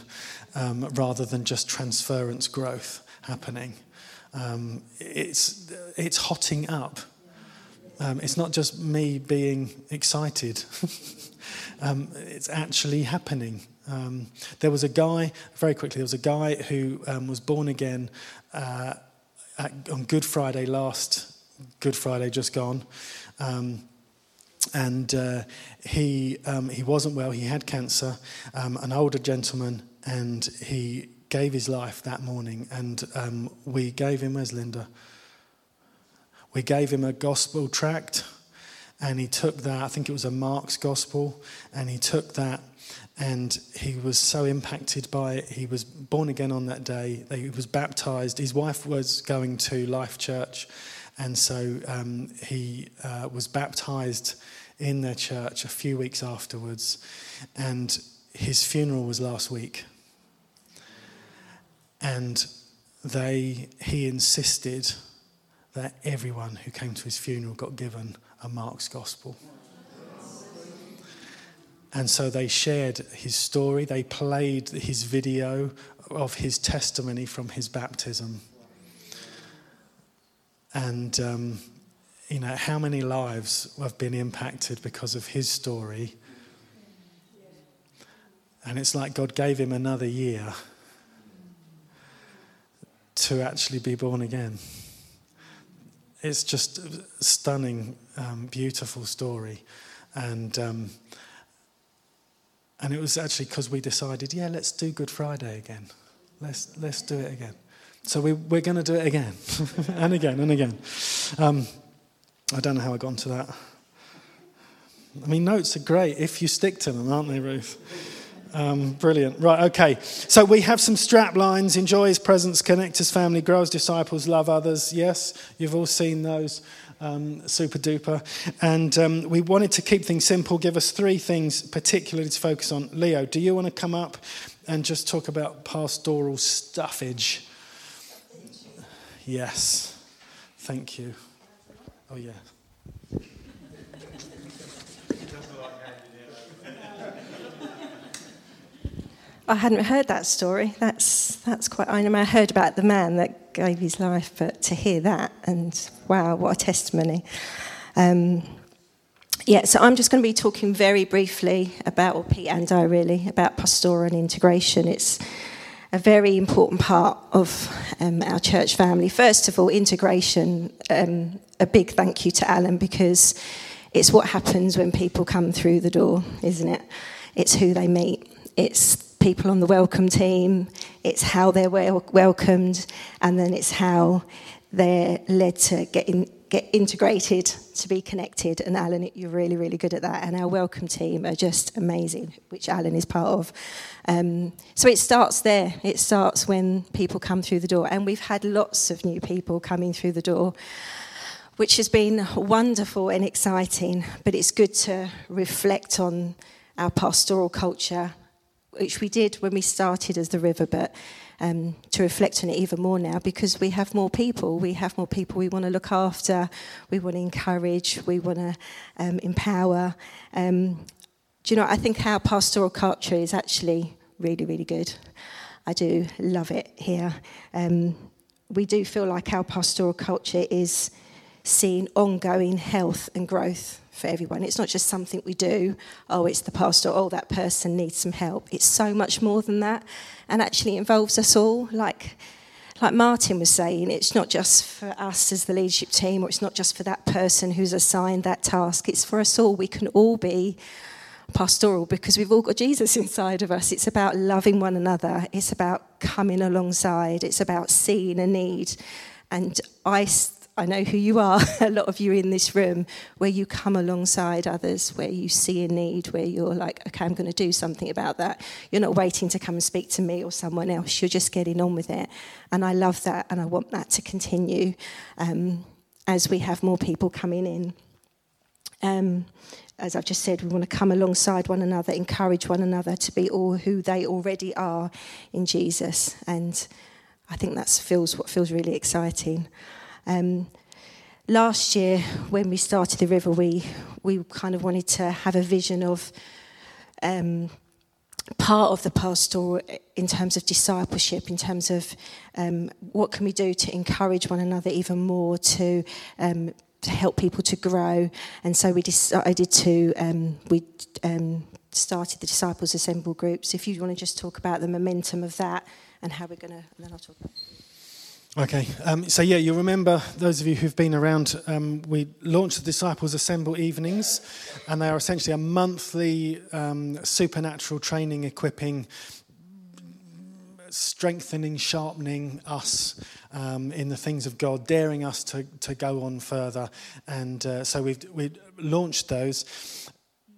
Speaker 4: um, rather than just transference growth happening. Um, it's, it's hotting up. Um, it's not just me being excited, um, it's actually happening. Um, there was a guy, very quickly, there was a guy who was born again uh, at, on Good Friday last, Good Friday just gone. Um, and uh, he, um, he wasn't well, he had cancer, um, an older gentleman, and he gave his life that morning. And um, we gave him, as Linda? We gave him a gospel tract, and he took that, I think it was a Mark's gospel, and he took that. And he was so impacted by it. He was born again on that day. He was baptized. His wife was going to Life Church, and so um, he uh, was baptized in their church a few weeks afterwards. And his funeral was last week. And they, he insisted that everyone who came to his funeral got given a Mark's gospel. And so they shared his story, they played his video of his testimony from his baptism. And um, you know, how many lives have been impacted because of his story? And it's like God gave him another year to actually be born again. It's just a stunning, um, beautiful story. And, um, and it was actually because we decided, yeah, let's do Good Friday again. Let's, let's do it again. So we, we're going to do it again and again and again. Um, I don't know how I got onto that. I mean, notes are great if you stick to them, aren't they, Ruth? Um, brilliant. Right, okay. So we have some strap lines enjoy his presence, connect his family, grow his disciples, love others. Yes, you've all seen those. Um, super duper. And um, we wanted to keep things simple, give us three things particularly to focus on. Leo, do you want to come up and just talk about pastoral stuffage? Yes. Thank you. Oh, yeah.
Speaker 6: I hadn't heard that story. That's that's quite. I know I heard about the man that gave his life, but to hear that and wow, what a testimony. Um, yeah, so I'm just going to be talking very briefly about, or Pete and I really, about pastoral integration. It's a very important part of um, our church family. First of all, integration. Um, a big thank you to Alan because it's what happens when people come through the door, isn't it? It's who they meet. It's people on the welcome team. It's how they're wel- welcomed, and then it's how they're led to get in, get integrated, to be connected. And Alan, you're really, really good at that. And our welcome team are just amazing, which Alan is part of. Um, so it starts there. It starts when people come through the door. And we've had lots of new people coming through the door, which has been wonderful and exciting. But it's good to reflect on our pastoral culture, which we did when we started as the river, but um, to reflect on it even more now because we have more people. We have more people we want to look after, we want to encourage, we want to um, empower. Um, do you know, I think our pastoral culture is actually really, really good. I do love it here. Um, we do feel like our pastoral culture is seeing ongoing health and growth for everyone. It's not just something we do, oh, it's the pastor, oh, that person needs some help. It's so much more than that and actually involves us all. Like, like Martin was saying, it's not just for us as the leadership team or it's not just for that person who's assigned that task. It's for us all. We can all be pastoral because we've all got Jesus inside of us. It's about loving one another, it's about coming alongside, it's about seeing a need. And I I know who you are, a lot of you in this room, where you come alongside others, where you see a need, where you're like, okay, I'm going to do something about that. You're not waiting to come and speak to me or someone else, you're just getting on with it. And I love that, and I want that to continue um, as we have more people coming in. Um, as I've just said, we want to come alongside one another, encourage one another to be all who they already are in Jesus. And I think that feels what feels really exciting. Um, last year, when we started the river, we we kind of wanted to have a vision of um, part of the pastoral in terms of discipleship, in terms of um, what can we do to encourage one another even more to. Um, to help people to grow, and so we decided to um, we um, started the disciples assemble groups. If you want to just talk about the momentum of that and how we're going to, then I'll talk about.
Speaker 4: Okay, um, so yeah, you remember those of you who've been around. Um, we launched the Disciples Assemble evenings, and they are essentially a monthly um, supernatural training, equipping, strengthening, sharpening us um, in the things of God, daring us to, to go on further. And uh, so we've we launched those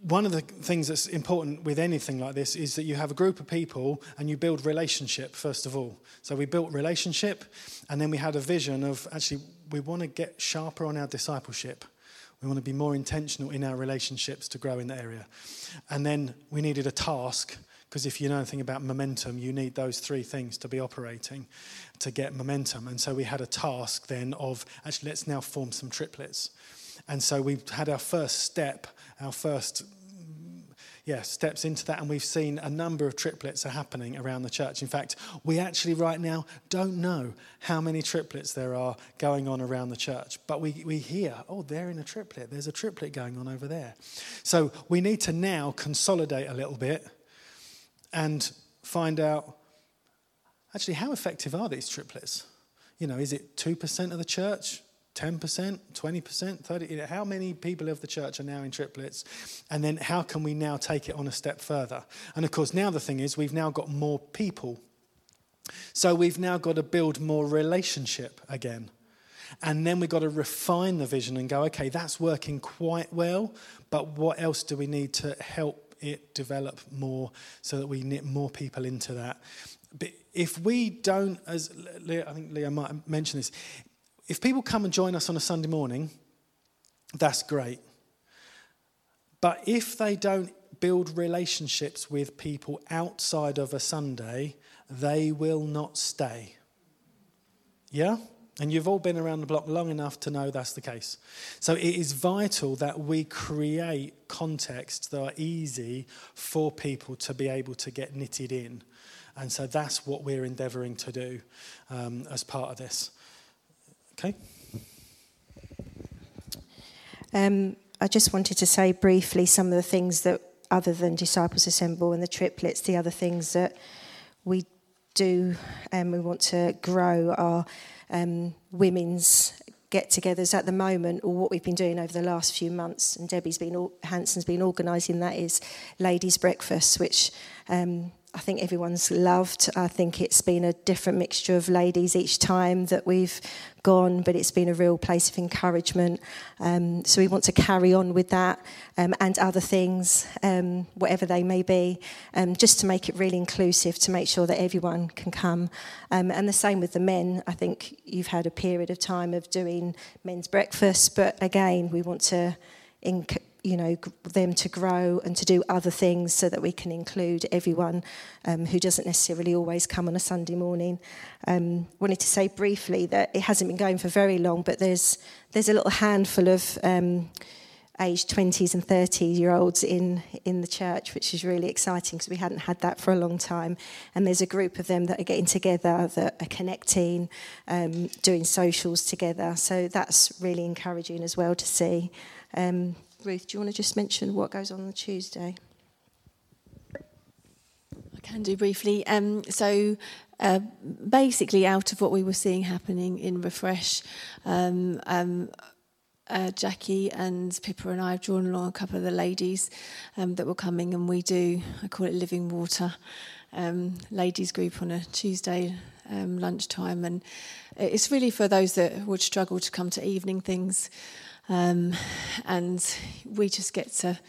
Speaker 4: one of the things that's important with anything like this is that you have a group of people and you build relationship first of all. So we built relationship, and then we had a vision of actually we want to get sharper on our discipleship. We want to be more intentional in our relationships to grow in the area. And then we needed a task because if you know anything about momentum, you need those three things to be operating to get momentum. And so we had a task then of actually let's now form some triplets. And so we had our first step our first yeah, steps into that, and we've seen a number of triplets are happening around the church. In fact, we actually right now don't know how many triplets there are going on around the church, but we, we hear, oh, they're in a triplet. There's a triplet going on over there. So we need to now consolidate a little bit and find out actually how effective are these triplets? You know, is it 2% of the church? 10%, 20%, 30 how many people of the church are now in triplets? And then how can we now take it on a step further? And of course now the thing is we've now got more people. So we've now got to build more relationship again. And then we've got to refine the vision and go okay that's working quite well but what else do we need to help it develop more so that we knit more people into that? But if we don't as i think leah might mention this if people come and join us on a Sunday morning, that's great. But if they don't build relationships with people outside of a Sunday, they will not stay. Yeah? And you've all been around the block long enough to know that's the case. So it is vital that we create contexts that are easy for people to be able to get knitted in. And so that's what we're endeavouring to do um, as part of this. Okay.
Speaker 6: Um, I just wanted to say briefly some of the things that, other than Disciples Assemble and the triplets, the other things that we do and um, we want to grow are um, women's get-togethers at the moment, or what we've been doing over the last few months, and Debbie's been Hanson's been organising that is ladies' breakfast, which um, I think everyone's loved. I think it's been a different mixture of ladies each time that we've gone, but it's been a real place of encouragement. Um, so we want to carry on with that um, and other things, um, whatever they may be, um, just to make it really inclusive, to make sure that everyone can come. Um, and the same with the men. I think you've had a period of time of doing men's breakfast, but again, we want to. Inc- you know, them to grow and to do other things so that we can include everyone um, who doesn't necessarily always come on a Sunday morning. Um, wanted to say briefly that it hasn't been going for very long, but there's there's a little handful of um, aged 20s and 30 year olds in in the church, which is really exciting because we hadn't had that for a long time. And there's a group of them that are getting together, that are connecting, um, doing socials together. So that's really encouraging as well to see. Um, Ruth, do you want to just mention what goes on on Tuesday?
Speaker 1: I can do briefly. Um, so, uh, basically, out of what we were seeing happening in Refresh, um, um, uh, Jackie and Pippa and I have drawn along a couple of the ladies um, that were coming, and we do, I call it Living Water, um, ladies group on a Tuesday um, lunchtime. And it's really for those that would struggle to come to evening things. Um, and we just get to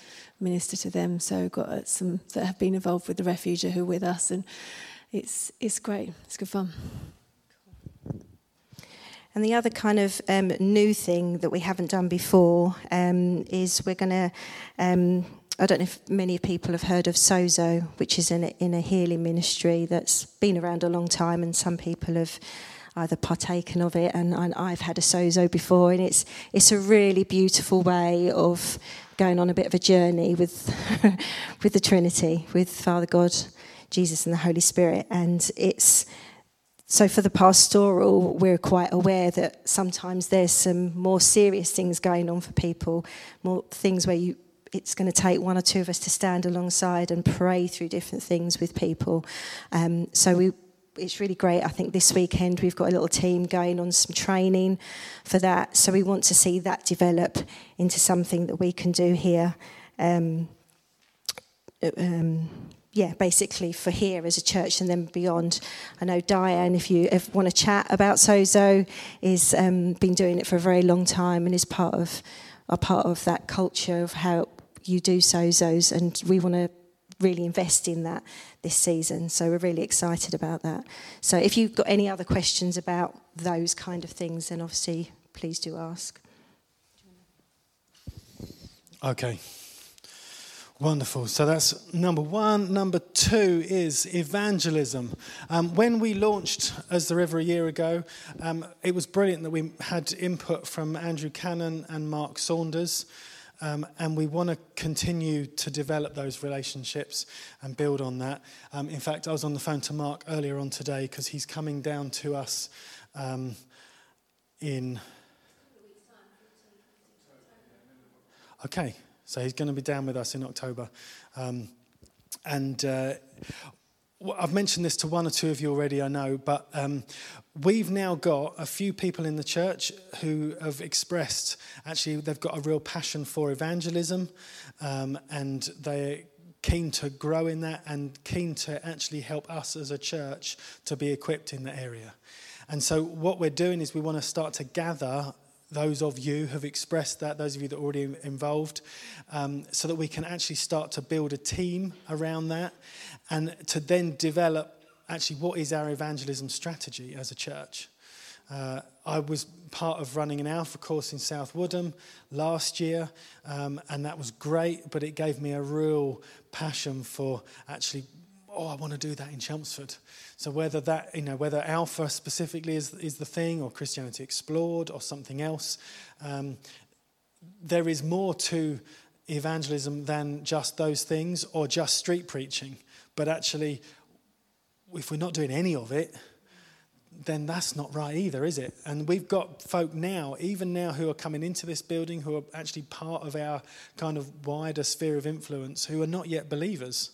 Speaker 1: minister to them. So got uh, some that have been involved with the refuge who are with us, and it's it's great. It's good fun.
Speaker 6: And the other kind of um, new thing that we haven't done before um, is we're going to. Um, I don't know if many people have heard of Sozo, which is in a healing ministry that's been around a long time, and some people have either partaken of it, and, and I've had a sozo before, and it's it's a really beautiful way of going on a bit of a journey with with the Trinity, with Father God, Jesus, and the Holy Spirit, and it's. So, for the pastoral, we're quite aware that sometimes there's some more serious things going on for people, more things where you it's going to take one or two of us to stand alongside and pray through different things with people. Um, so we it's really great. I think this weekend we've got a little team going on some training for that. So we want to see that develop into something that we can do here. Um, um, yeah, basically for here as a church and then beyond. I know Diane, if you if want to chat about Sozo, is um, been doing it for a very long time and is part of a part of that culture of how you do Sozos, and we want to really invest in that this season. So we're really excited about that. So if you've got any other questions about those kind of things, then obviously please do ask.
Speaker 4: Okay. Wonderful. So that's number one. Number two is evangelism. Um, when we launched As the River a year ago, um, it was brilliant that we had input from Andrew Cannon and Mark Saunders. Um, and we want to continue to develop those relationships and build on that. Um, in fact, I was on the phone to Mark earlier on today because he's coming down to us um, in. Okay, so he's going to be down with us in October. Um, and uh, I've mentioned this to one or two of you already, I know, but um, we've now got a few people in the church who have expressed actually they've got a real passion for evangelism um, and they're keen to grow in that and keen to actually help us as a church to be equipped in that area. And so, what we're doing is we want to start to gather those of you who have expressed that, those of you that are already involved, um, so that we can actually start to build a team around that and to then develop actually what is our evangelism strategy as a church. Uh, I was part of running an Alpha course in South Woodham last year, um, and that was great, but it gave me a real passion for actually, oh, I want to do that in Chelmsford. So whether that, you know, whether Alpha specifically is, is the thing, or Christianity Explored, or something else, um, there is more to evangelism than just those things or just street preaching. But actually, if we're not doing any of it, then that's not right either, is it? And we've got folk now, even now, who are coming into this building, who are actually part of our kind of wider sphere of influence, who are not yet believers.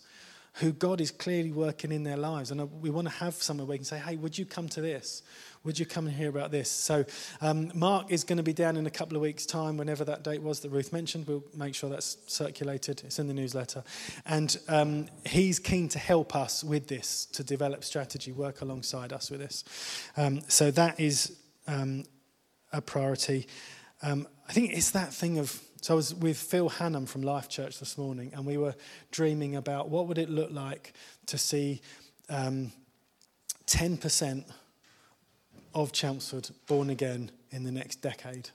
Speaker 4: Who God is clearly working in their lives. And we want to have somewhere where we can say, hey, would you come to this? Would you come and hear about this? So, um, Mark is going to be down in a couple of weeks' time, whenever that date was that Ruth mentioned. We'll make sure that's circulated. It's in the newsletter. And um, he's keen to help us with this, to develop strategy, work alongside us with this. Um, so, that is um, a priority. Um, I think it's that thing of. So I was with Phil Hannam from Life Church this morning, and we were dreaming about what would it look like to see um, 10% of Chelmsford born again in the next decade.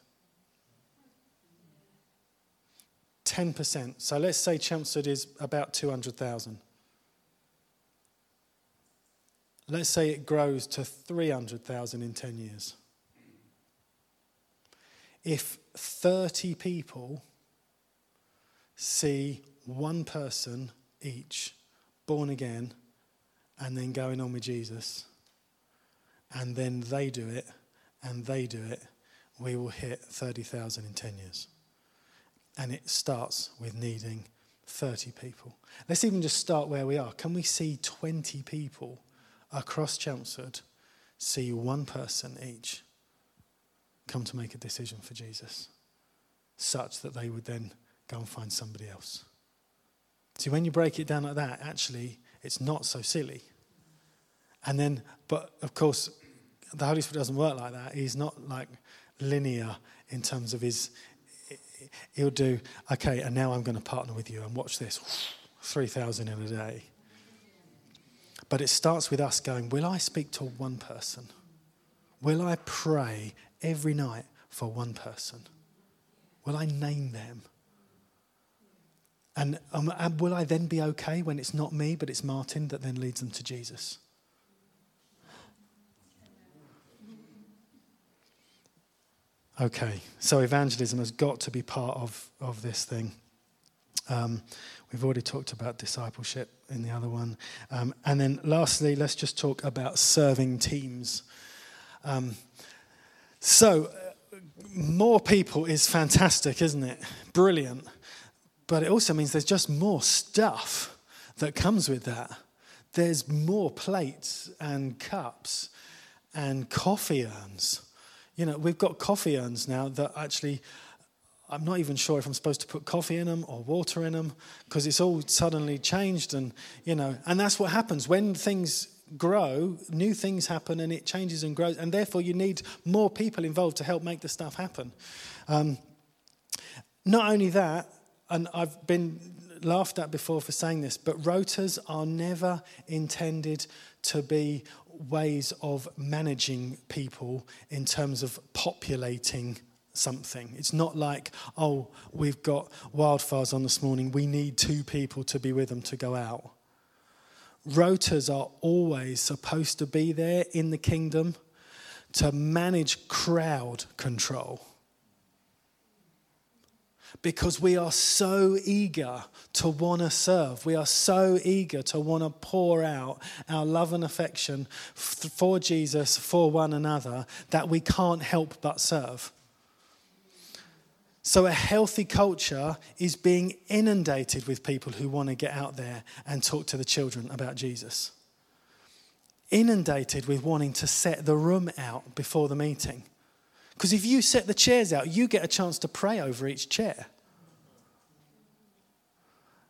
Speaker 4: 10%. So let's say Chelmsford is about 200,000. Let's say it grows to 300,000 in 10 years. If 30 people see one person each born again and then going on with Jesus, and then they do it, and they do it, we will hit 30,000 in 10 years. And it starts with needing 30 people. Let's even just start where we are. Can we see 20 people across Chelmsford see one person each come to make a decision for Jesus, such that they would then go and find somebody else? See, when you break it down like that, actually, it's not so silly. And then, but of course, the Holy Spirit doesn't work like that. He's not like linear in terms of his. He'll do, okay, and now I'm going to partner with you and watch this 3,000 in a day. But it starts with us going, Will I speak to one person? Will I pray every night for one person? Will I name them? And um, will I then be okay when it's not me, but it's Martin that then leads them to Jesus? Okay, so evangelism has got to be part of, of this thing. Um, we've already talked about discipleship in the other one. Um, and then lastly, let's just talk about serving teams. Um, so, uh, more people is fantastic, isn't it? Brilliant. But it also means there's just more stuff that comes with that. There's more plates and cups and coffee urns you know, we've got coffee urns now that actually, I'm not even sure if I'm supposed to put coffee in them or water in them because it's all suddenly changed. And, you know, and that's what happens when things grow, new things happen and it changes and grows. And therefore, you need more people involved to help make the stuff happen. Um, not only that, and I've been laughed at before for saying this, but rotas are never intended to be ways of managing people in terms of populating something. It's not like, oh, we've got wildfires on this morning, we need two people to be with them to go out. Rotas are always supposed to be there in the kingdom to manage crowd control because we are so eager to want to serve. We are so eager to want to pour out our love and affection for Jesus, for one another, that we can't help but serve. So, a healthy culture is being inundated with people who want to get out there and talk to the children about Jesus. Inundated with wanting to set the room out before the meeting. Because if you set the chairs out, you get a chance to pray over each chair.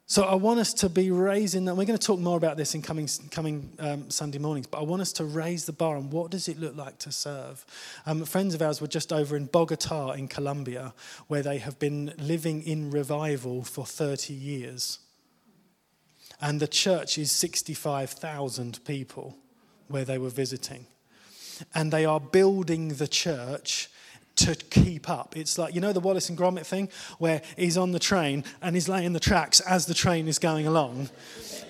Speaker 4: So I want us to be raising that. We're going to talk more about this in coming, coming um, Sunday mornings, but I want us to raise the bar on what does it look like to serve. Um, friends of ours were just over in Bogota in Colombia, where they have been living in revival for 30 years. And the church is 65,000 people where they were visiting. And they are building the church to keep up. It's like, you know, the Wallace and Gromit thing where he's on the train and he's laying the tracks as the train is going along.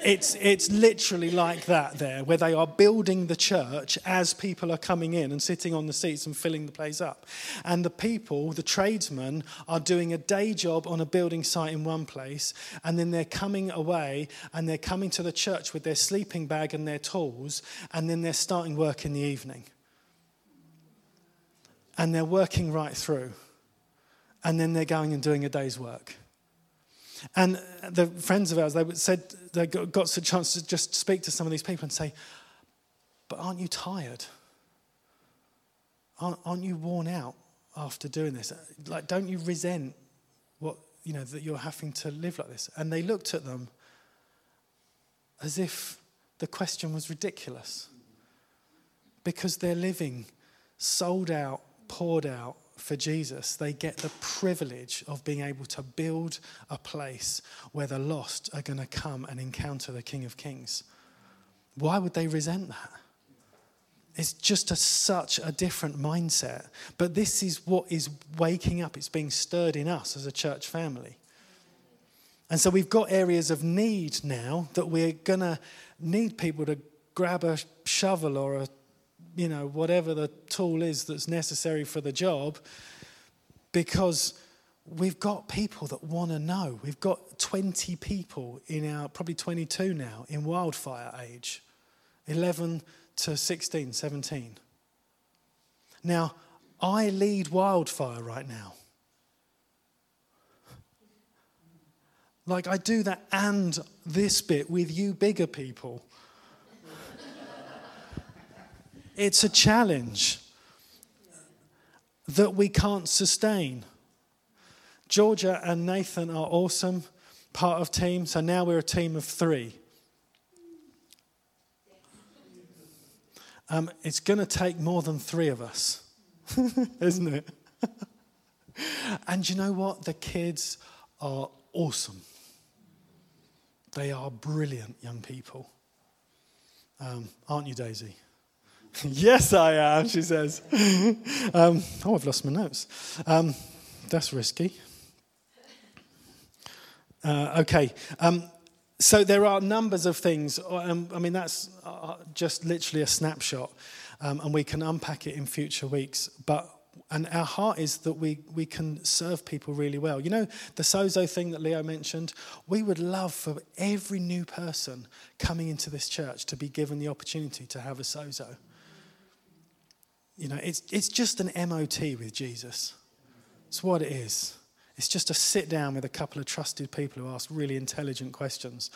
Speaker 4: It's, it's literally like that there, where they are building the church as people are coming in and sitting on the seats and filling the place up. And the people, the tradesmen, are doing a day job on a building site in one place, and then they're coming away and they're coming to the church with their sleeping bag and their tools, and then they're starting work in the evening and they're working right through. And then they're going and doing a day's work. And the friends of ours, they said they got, a chance to just speak to some of these people and say, "But aren't you tired? Aren't, aren't you worn out after doing this? Like, don't you resent what you know that you're having to live like this?" And they looked at them as if the question was ridiculous because they're living sold out, poured out for Jesus. They get the privilege of being able to build a place where the lost are going to come and encounter the King of Kings. Why would they resent that? It's just a, such a different mindset. But this is what is waking up, it's being stirred in us as a church family. And so we've got areas of need now that we're going to need people to grab a shovel or a, you know, whatever the tool is that's necessary for the job because we've got people that want to know. We've got 20 people in our, probably 22 now, in wildfire age 11 to 16, 17. Now, I lead wildfire right now. Like I do that and this bit with you bigger people. It's a challenge that we can't sustain. Georgia and Nathan are awesome, part of team, so now we're a team of three. Um, it's going to take more than three of us, isn't it? and you know what? The kids are awesome. They are brilliant young people. Um, aren't you, Daisy? yes, I am, she says. um, oh, I've lost my notes. Um, that's risky. Uh, okay. Um, so there are numbers of things. Um, I mean, that's uh, just literally a snapshot, um, and we can unpack it in future weeks. But and our heart is that we, we can serve people really well. You know, the sozo thing that Leo mentioned, we would love for every new person coming into this church to be given the opportunity to have a sozo. You know, it's, it's just an MOT with Jesus. It's what it is. It's just a sit down with a couple of trusted people who ask really intelligent questions.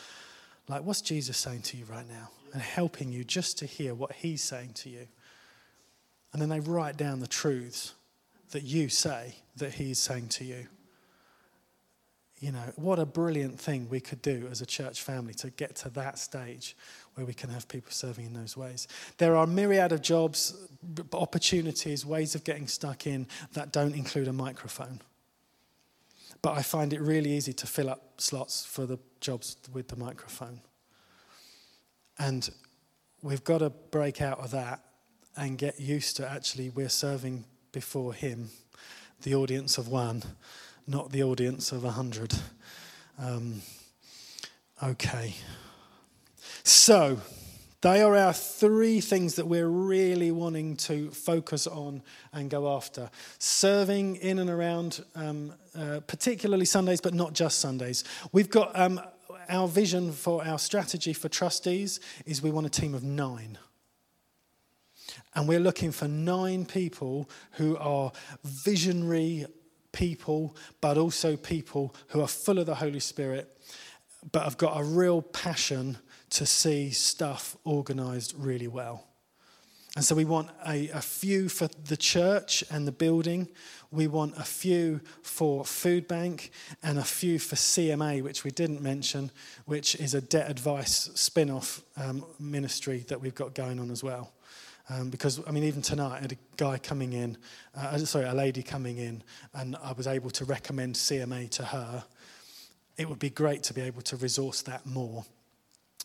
Speaker 4: Like, what's Jesus saying to you right now? And helping you just to hear what he's saying to you. And then they write down the truths that you say that he's saying to you. You know, what a brilliant thing we could do as a church family to get to that stage where we can have people serving in those ways. There are myriad of jobs, opportunities, ways of getting stuck in that don't include a microphone. But I find it really easy to fill up slots for the jobs with the microphone. And we've got to break out of that and get used to actually we're serving before Him, the audience of one, not the audience of a hundred. Um, okay. So, they are our three things that we're really wanting to focus on and go after. Serving in and around, um, uh, particularly Sundays, but not just Sundays. We've got um, our vision for our strategy for trustees is we want a team of nine. And we're looking for nine people who are visionary people, but also people who are full of the Holy Spirit, but have got a real passion to see stuff organized really well. And so we want a, a, few for the church and the building. We want a few for Food Bank and a few for CMA, which we didn't mention, which is a debt advice spin off um, ministry that we've got going on as well. Um, because, I mean, even tonight, I had a guy coming in, uh, sorry, a lady coming in, and I was able to recommend CMA to her. It would be great to be able to resource that more,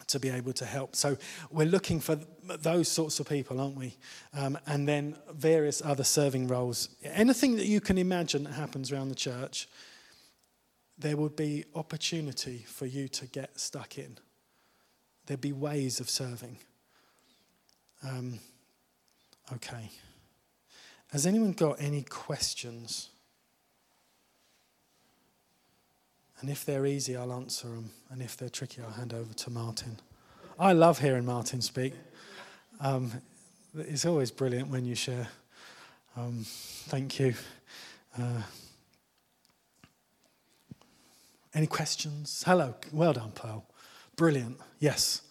Speaker 4: to be able to help. So we're looking for those sorts of people, aren't we? Um, and then various other serving roles. Anything that you can imagine that happens around the church, there would be opportunity for you to get stuck in. There'd be ways of serving. Um, Okay. Has anyone got any questions? And if they're easy, I'll answer them. And if they're tricky, I'll hand over to Martin. I love hearing Martin speak. Um, it's always brilliant when you share. Um, thank you. Uh, Any questions? Hello. Well done, Pearl. Brilliant. Yes.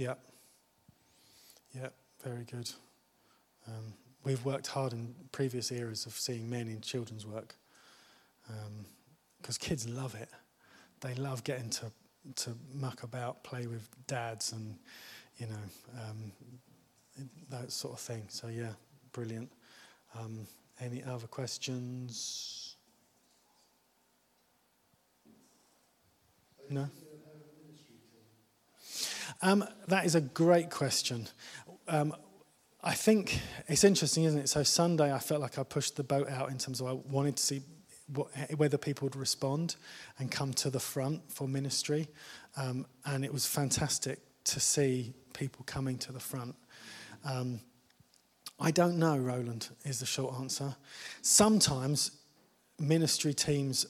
Speaker 4: Yeah. Yeah, very good. Um, we've worked hard in previous eras of seeing men in children's work because um, kids love it. They love getting to, to muck about, play with dads, and you know um, that sort of thing. So yeah, brilliant. Um, any other questions? No. Um, that is a great question. Um, I think it's interesting, isn't it? So Sunday, I felt like I pushed the boat out in terms of I wanted to see what, whether people would respond and come to the front for ministry, um, and it was fantastic to see people coming to the front. Um, I don't know, Roland, is the short answer. Sometimes ministry teams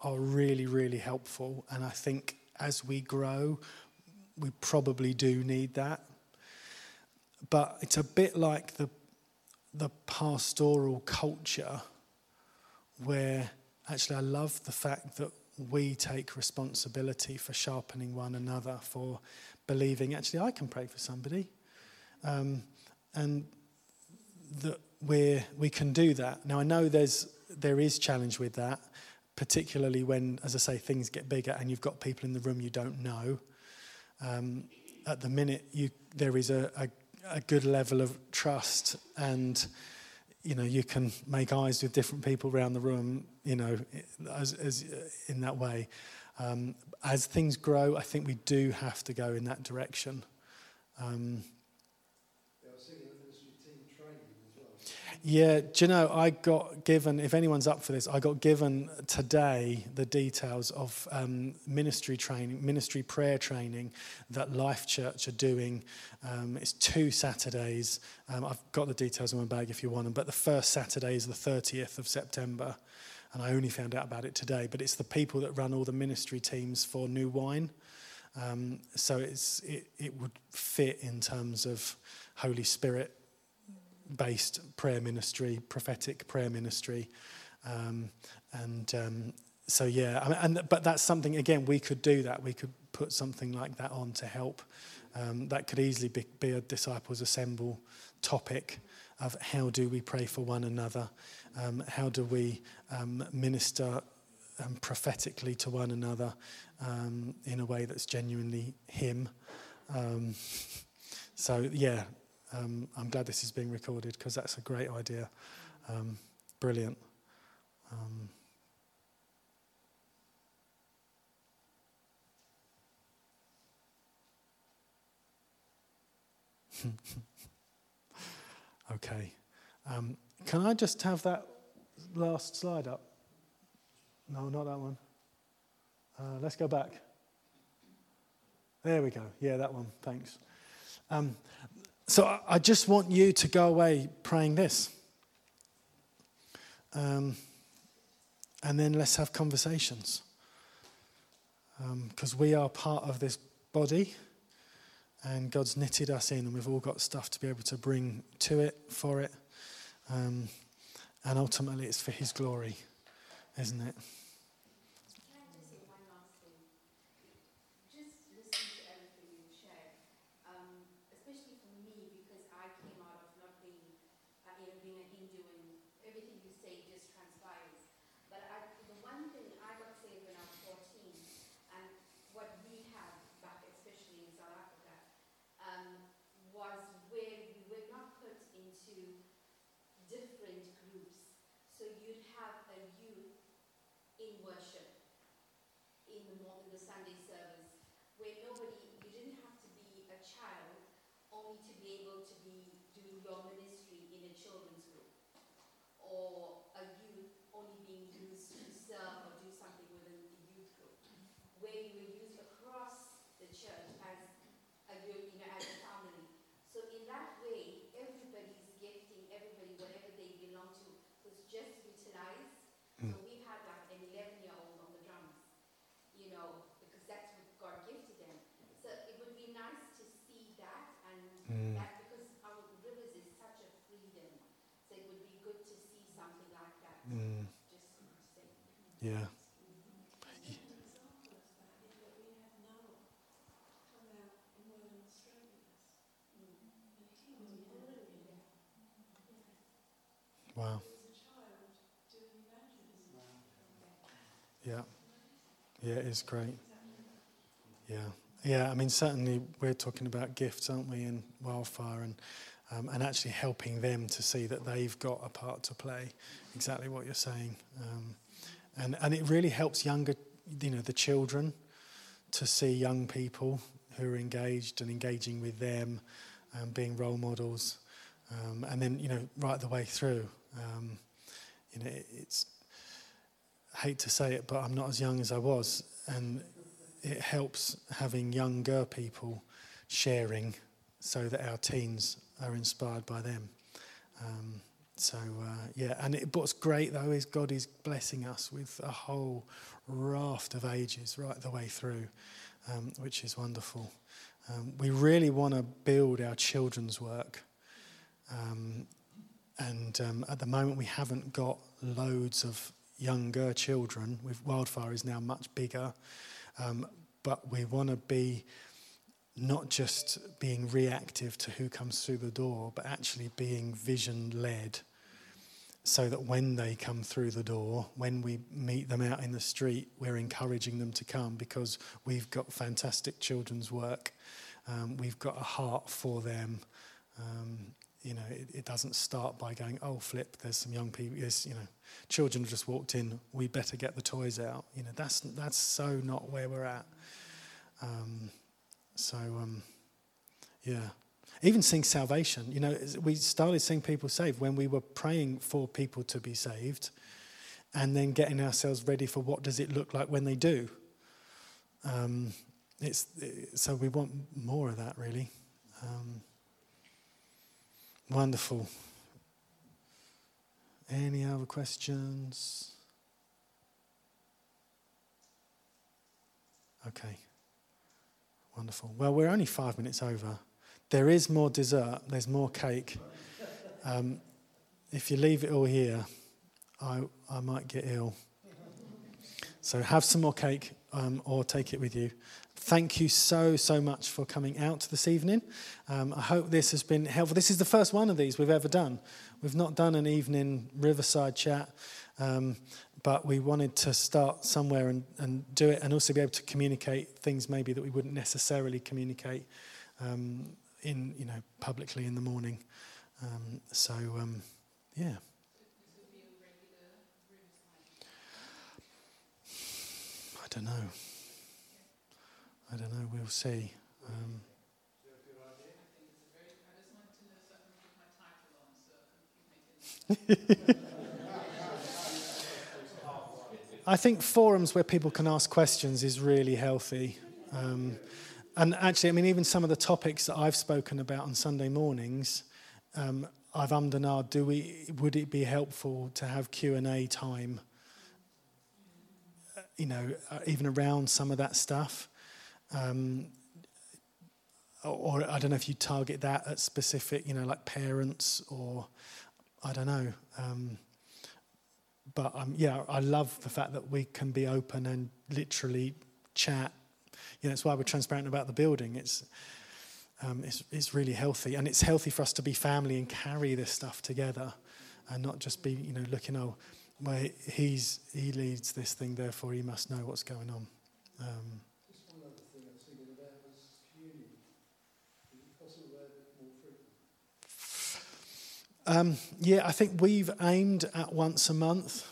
Speaker 4: are really, really helpful, and I think as we grow, we probably do need that. But it's a bit like the, the pastoral culture where actually I love the fact that we take responsibility for sharpening one another, for believing actually I can pray for somebody. Um, and that we we can do that. Now I know there's there is challenge with that, particularly when, as I say, things get bigger and you've got people in the room you don't know. Um, at the minute, you, there is a, a, a good level of trust and you know you can make eyes with different people around the room you know as, as in that way. Um, as things grow i think we do have to go in that direction. Um, Yeah, do you know, I got given, if anyone's up for this, I got given today the details of um, ministry training, ministry prayer training that Life Church are doing. Um, it's two Saturdays. Um, I've got the details in my bag if you want them, but the first Saturday is the 30th of September. And I only found out about it today, but it's the people that run all the ministry teams for New Wine. Um, so it's, it, it would fit in terms of Holy Spirit based prayer ministry, prophetic prayer ministry. Um, and um, so, yeah, I mean, and, but that's something, again, we could do that. We could put something like that on to help. Um, that could easily be, be, a Disciples Assemble topic of how do we pray for one another? Um, how do we um, minister um, prophetically to one another in a way that's genuinely Him? so, yeah, um, I'm glad this is being recorded because that's a great idea. Um, brilliant. Um, okay. Um, can I just have that last slide up? No, not that one. Uh, let's go back. There we go. Yeah, that one. Thanks. So I just want you to go away praying this. Um, and then let's have conversations. Because um, we are part of this body, and God's knitted us in, and we've all got stuff to be able to bring to it, for it. Um, and ultimately, it's for His glory, isn't it?
Speaker 7: in the, in the Sunday service where nobody, you didn't have only to be able to be do your ministry in a children's group, or a youth only being used to serve or do something within the youth group, where you were used across the church as a youth, you know, as a family. So in that way, everybody's gifting, everybody, whatever they belong to, was just utilized. So we had like an 11 year old on the drums, you know, because that's what God gifted them. So it would be nice to see that and that because our rivers is such a freedom. So it would be good to see something like that. Just to say.
Speaker 4: Yeah. Wow. Yeah. Yeah, it is great. Yeah. Yeah, I mean, certainly we're talking about gifts, aren't we, in wildfire and, um, and actually helping them to see that they've got a part to play. Exactly what you're saying. Um, and, and it really helps younger, you know, the children to see young people who are engaged and engaging with them, um, being role models. Um, and then, you know, right the way through. Um, you know, it, it's, I hate to say it, but I'm not as young as I was. And it helps having younger people sharing so that our teens are inspired by them. Um, so, uh, yeah, and it, what's great though is God is blessing us with a whole raft of ages right the way through, um, which is wonderful. Um, we really want to build our children's work. Um, and um, at the moment, we haven't got loads of younger children. With Wildfire is now much bigger, um, but we want to be not just being reactive to who comes through the door, but actually being vision led. So that when they come through the door, when we meet them out in the street, we're encouraging them to come because we've got fantastic children's work. Um, we've got a heart for them. Um, you know, it, it, doesn't start by going, oh, flip, there's some young people, there's, you know, children have just walked in, we better get the toys out. You know, that's, that's so not where we're at. Um, so, um, yeah. Even seeing salvation, you know, we started seeing people saved when we were praying for people to be saved and then getting ourselves ready for what does it look like when they do. Um, it's, it, so we want more of that, really. Um, Wonderful. Any other questions? Okay. Wonderful. Well, we're only five minutes over. There is more dessert, there's more cake. Um, if you leave it all here, I, I might get ill. So have some more cake um, or take it with you thank you so, so much for coming out this evening. Um, I hope this has been helpful. This is the first one of these we've ever done. We've not done an evening riverside chat, um, but we wanted to start somewhere and, and do it and also be able to communicate things maybe that we wouldn't necessarily communicate um, in, you know, publicly in the morning. Um, so, um, yeah. I don't know. I don't know, we'll see. Um, I think forums where people can ask questions is really healthy. Um, and actually, I mean, even some of the topics that I've spoken about on Sunday mornings, um, I've ummed and do we, would it be helpful to have Q&A time, uh, you know, uh, even around some of that stuff? Um, or, or I don't know if you target that at specific, you know, like parents or I don't know. Um, but um, yeah, I love the fact that we can be open and literally chat. You know, it's why we're transparent about the building. It's, um, it's, it's really healthy. And it's healthy for us to be family and carry this stuff together and not just be, you know, looking, oh, well, he's, he leads this thing, therefore he must know what's going on. Um, Um, yeah, I think we've aimed at once a month.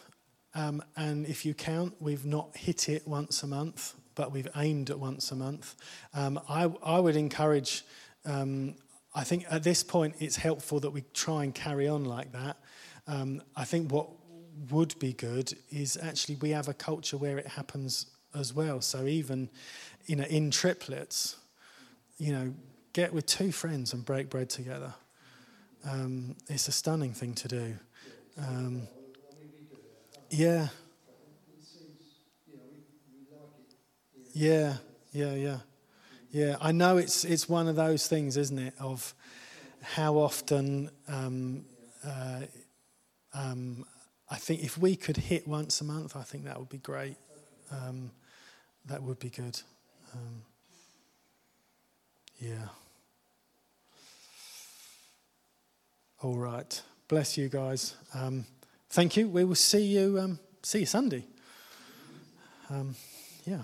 Speaker 4: Um, and if you count, we've not hit it once a month, but we've aimed at once a month. Um, I, I, would encourage, um, I think at this point it's helpful that we try and carry on like that. Um, I think what would be good is actually we have a culture where it happens as well. So even you know in triplets, you know, get with two friends and break bread together. Um, it's a stunning thing to do. Um, yeah. Yeah, yeah, yeah. Yeah, I know it's it's one of those things, isn't it? Of how often um, uh, um, I think if we could hit once a month, I think that would be great. Um, that would be good. Um, yeah. All right. Bless you guys. Um, thank you. We will see you. Um, see you Sunday. Um, yeah.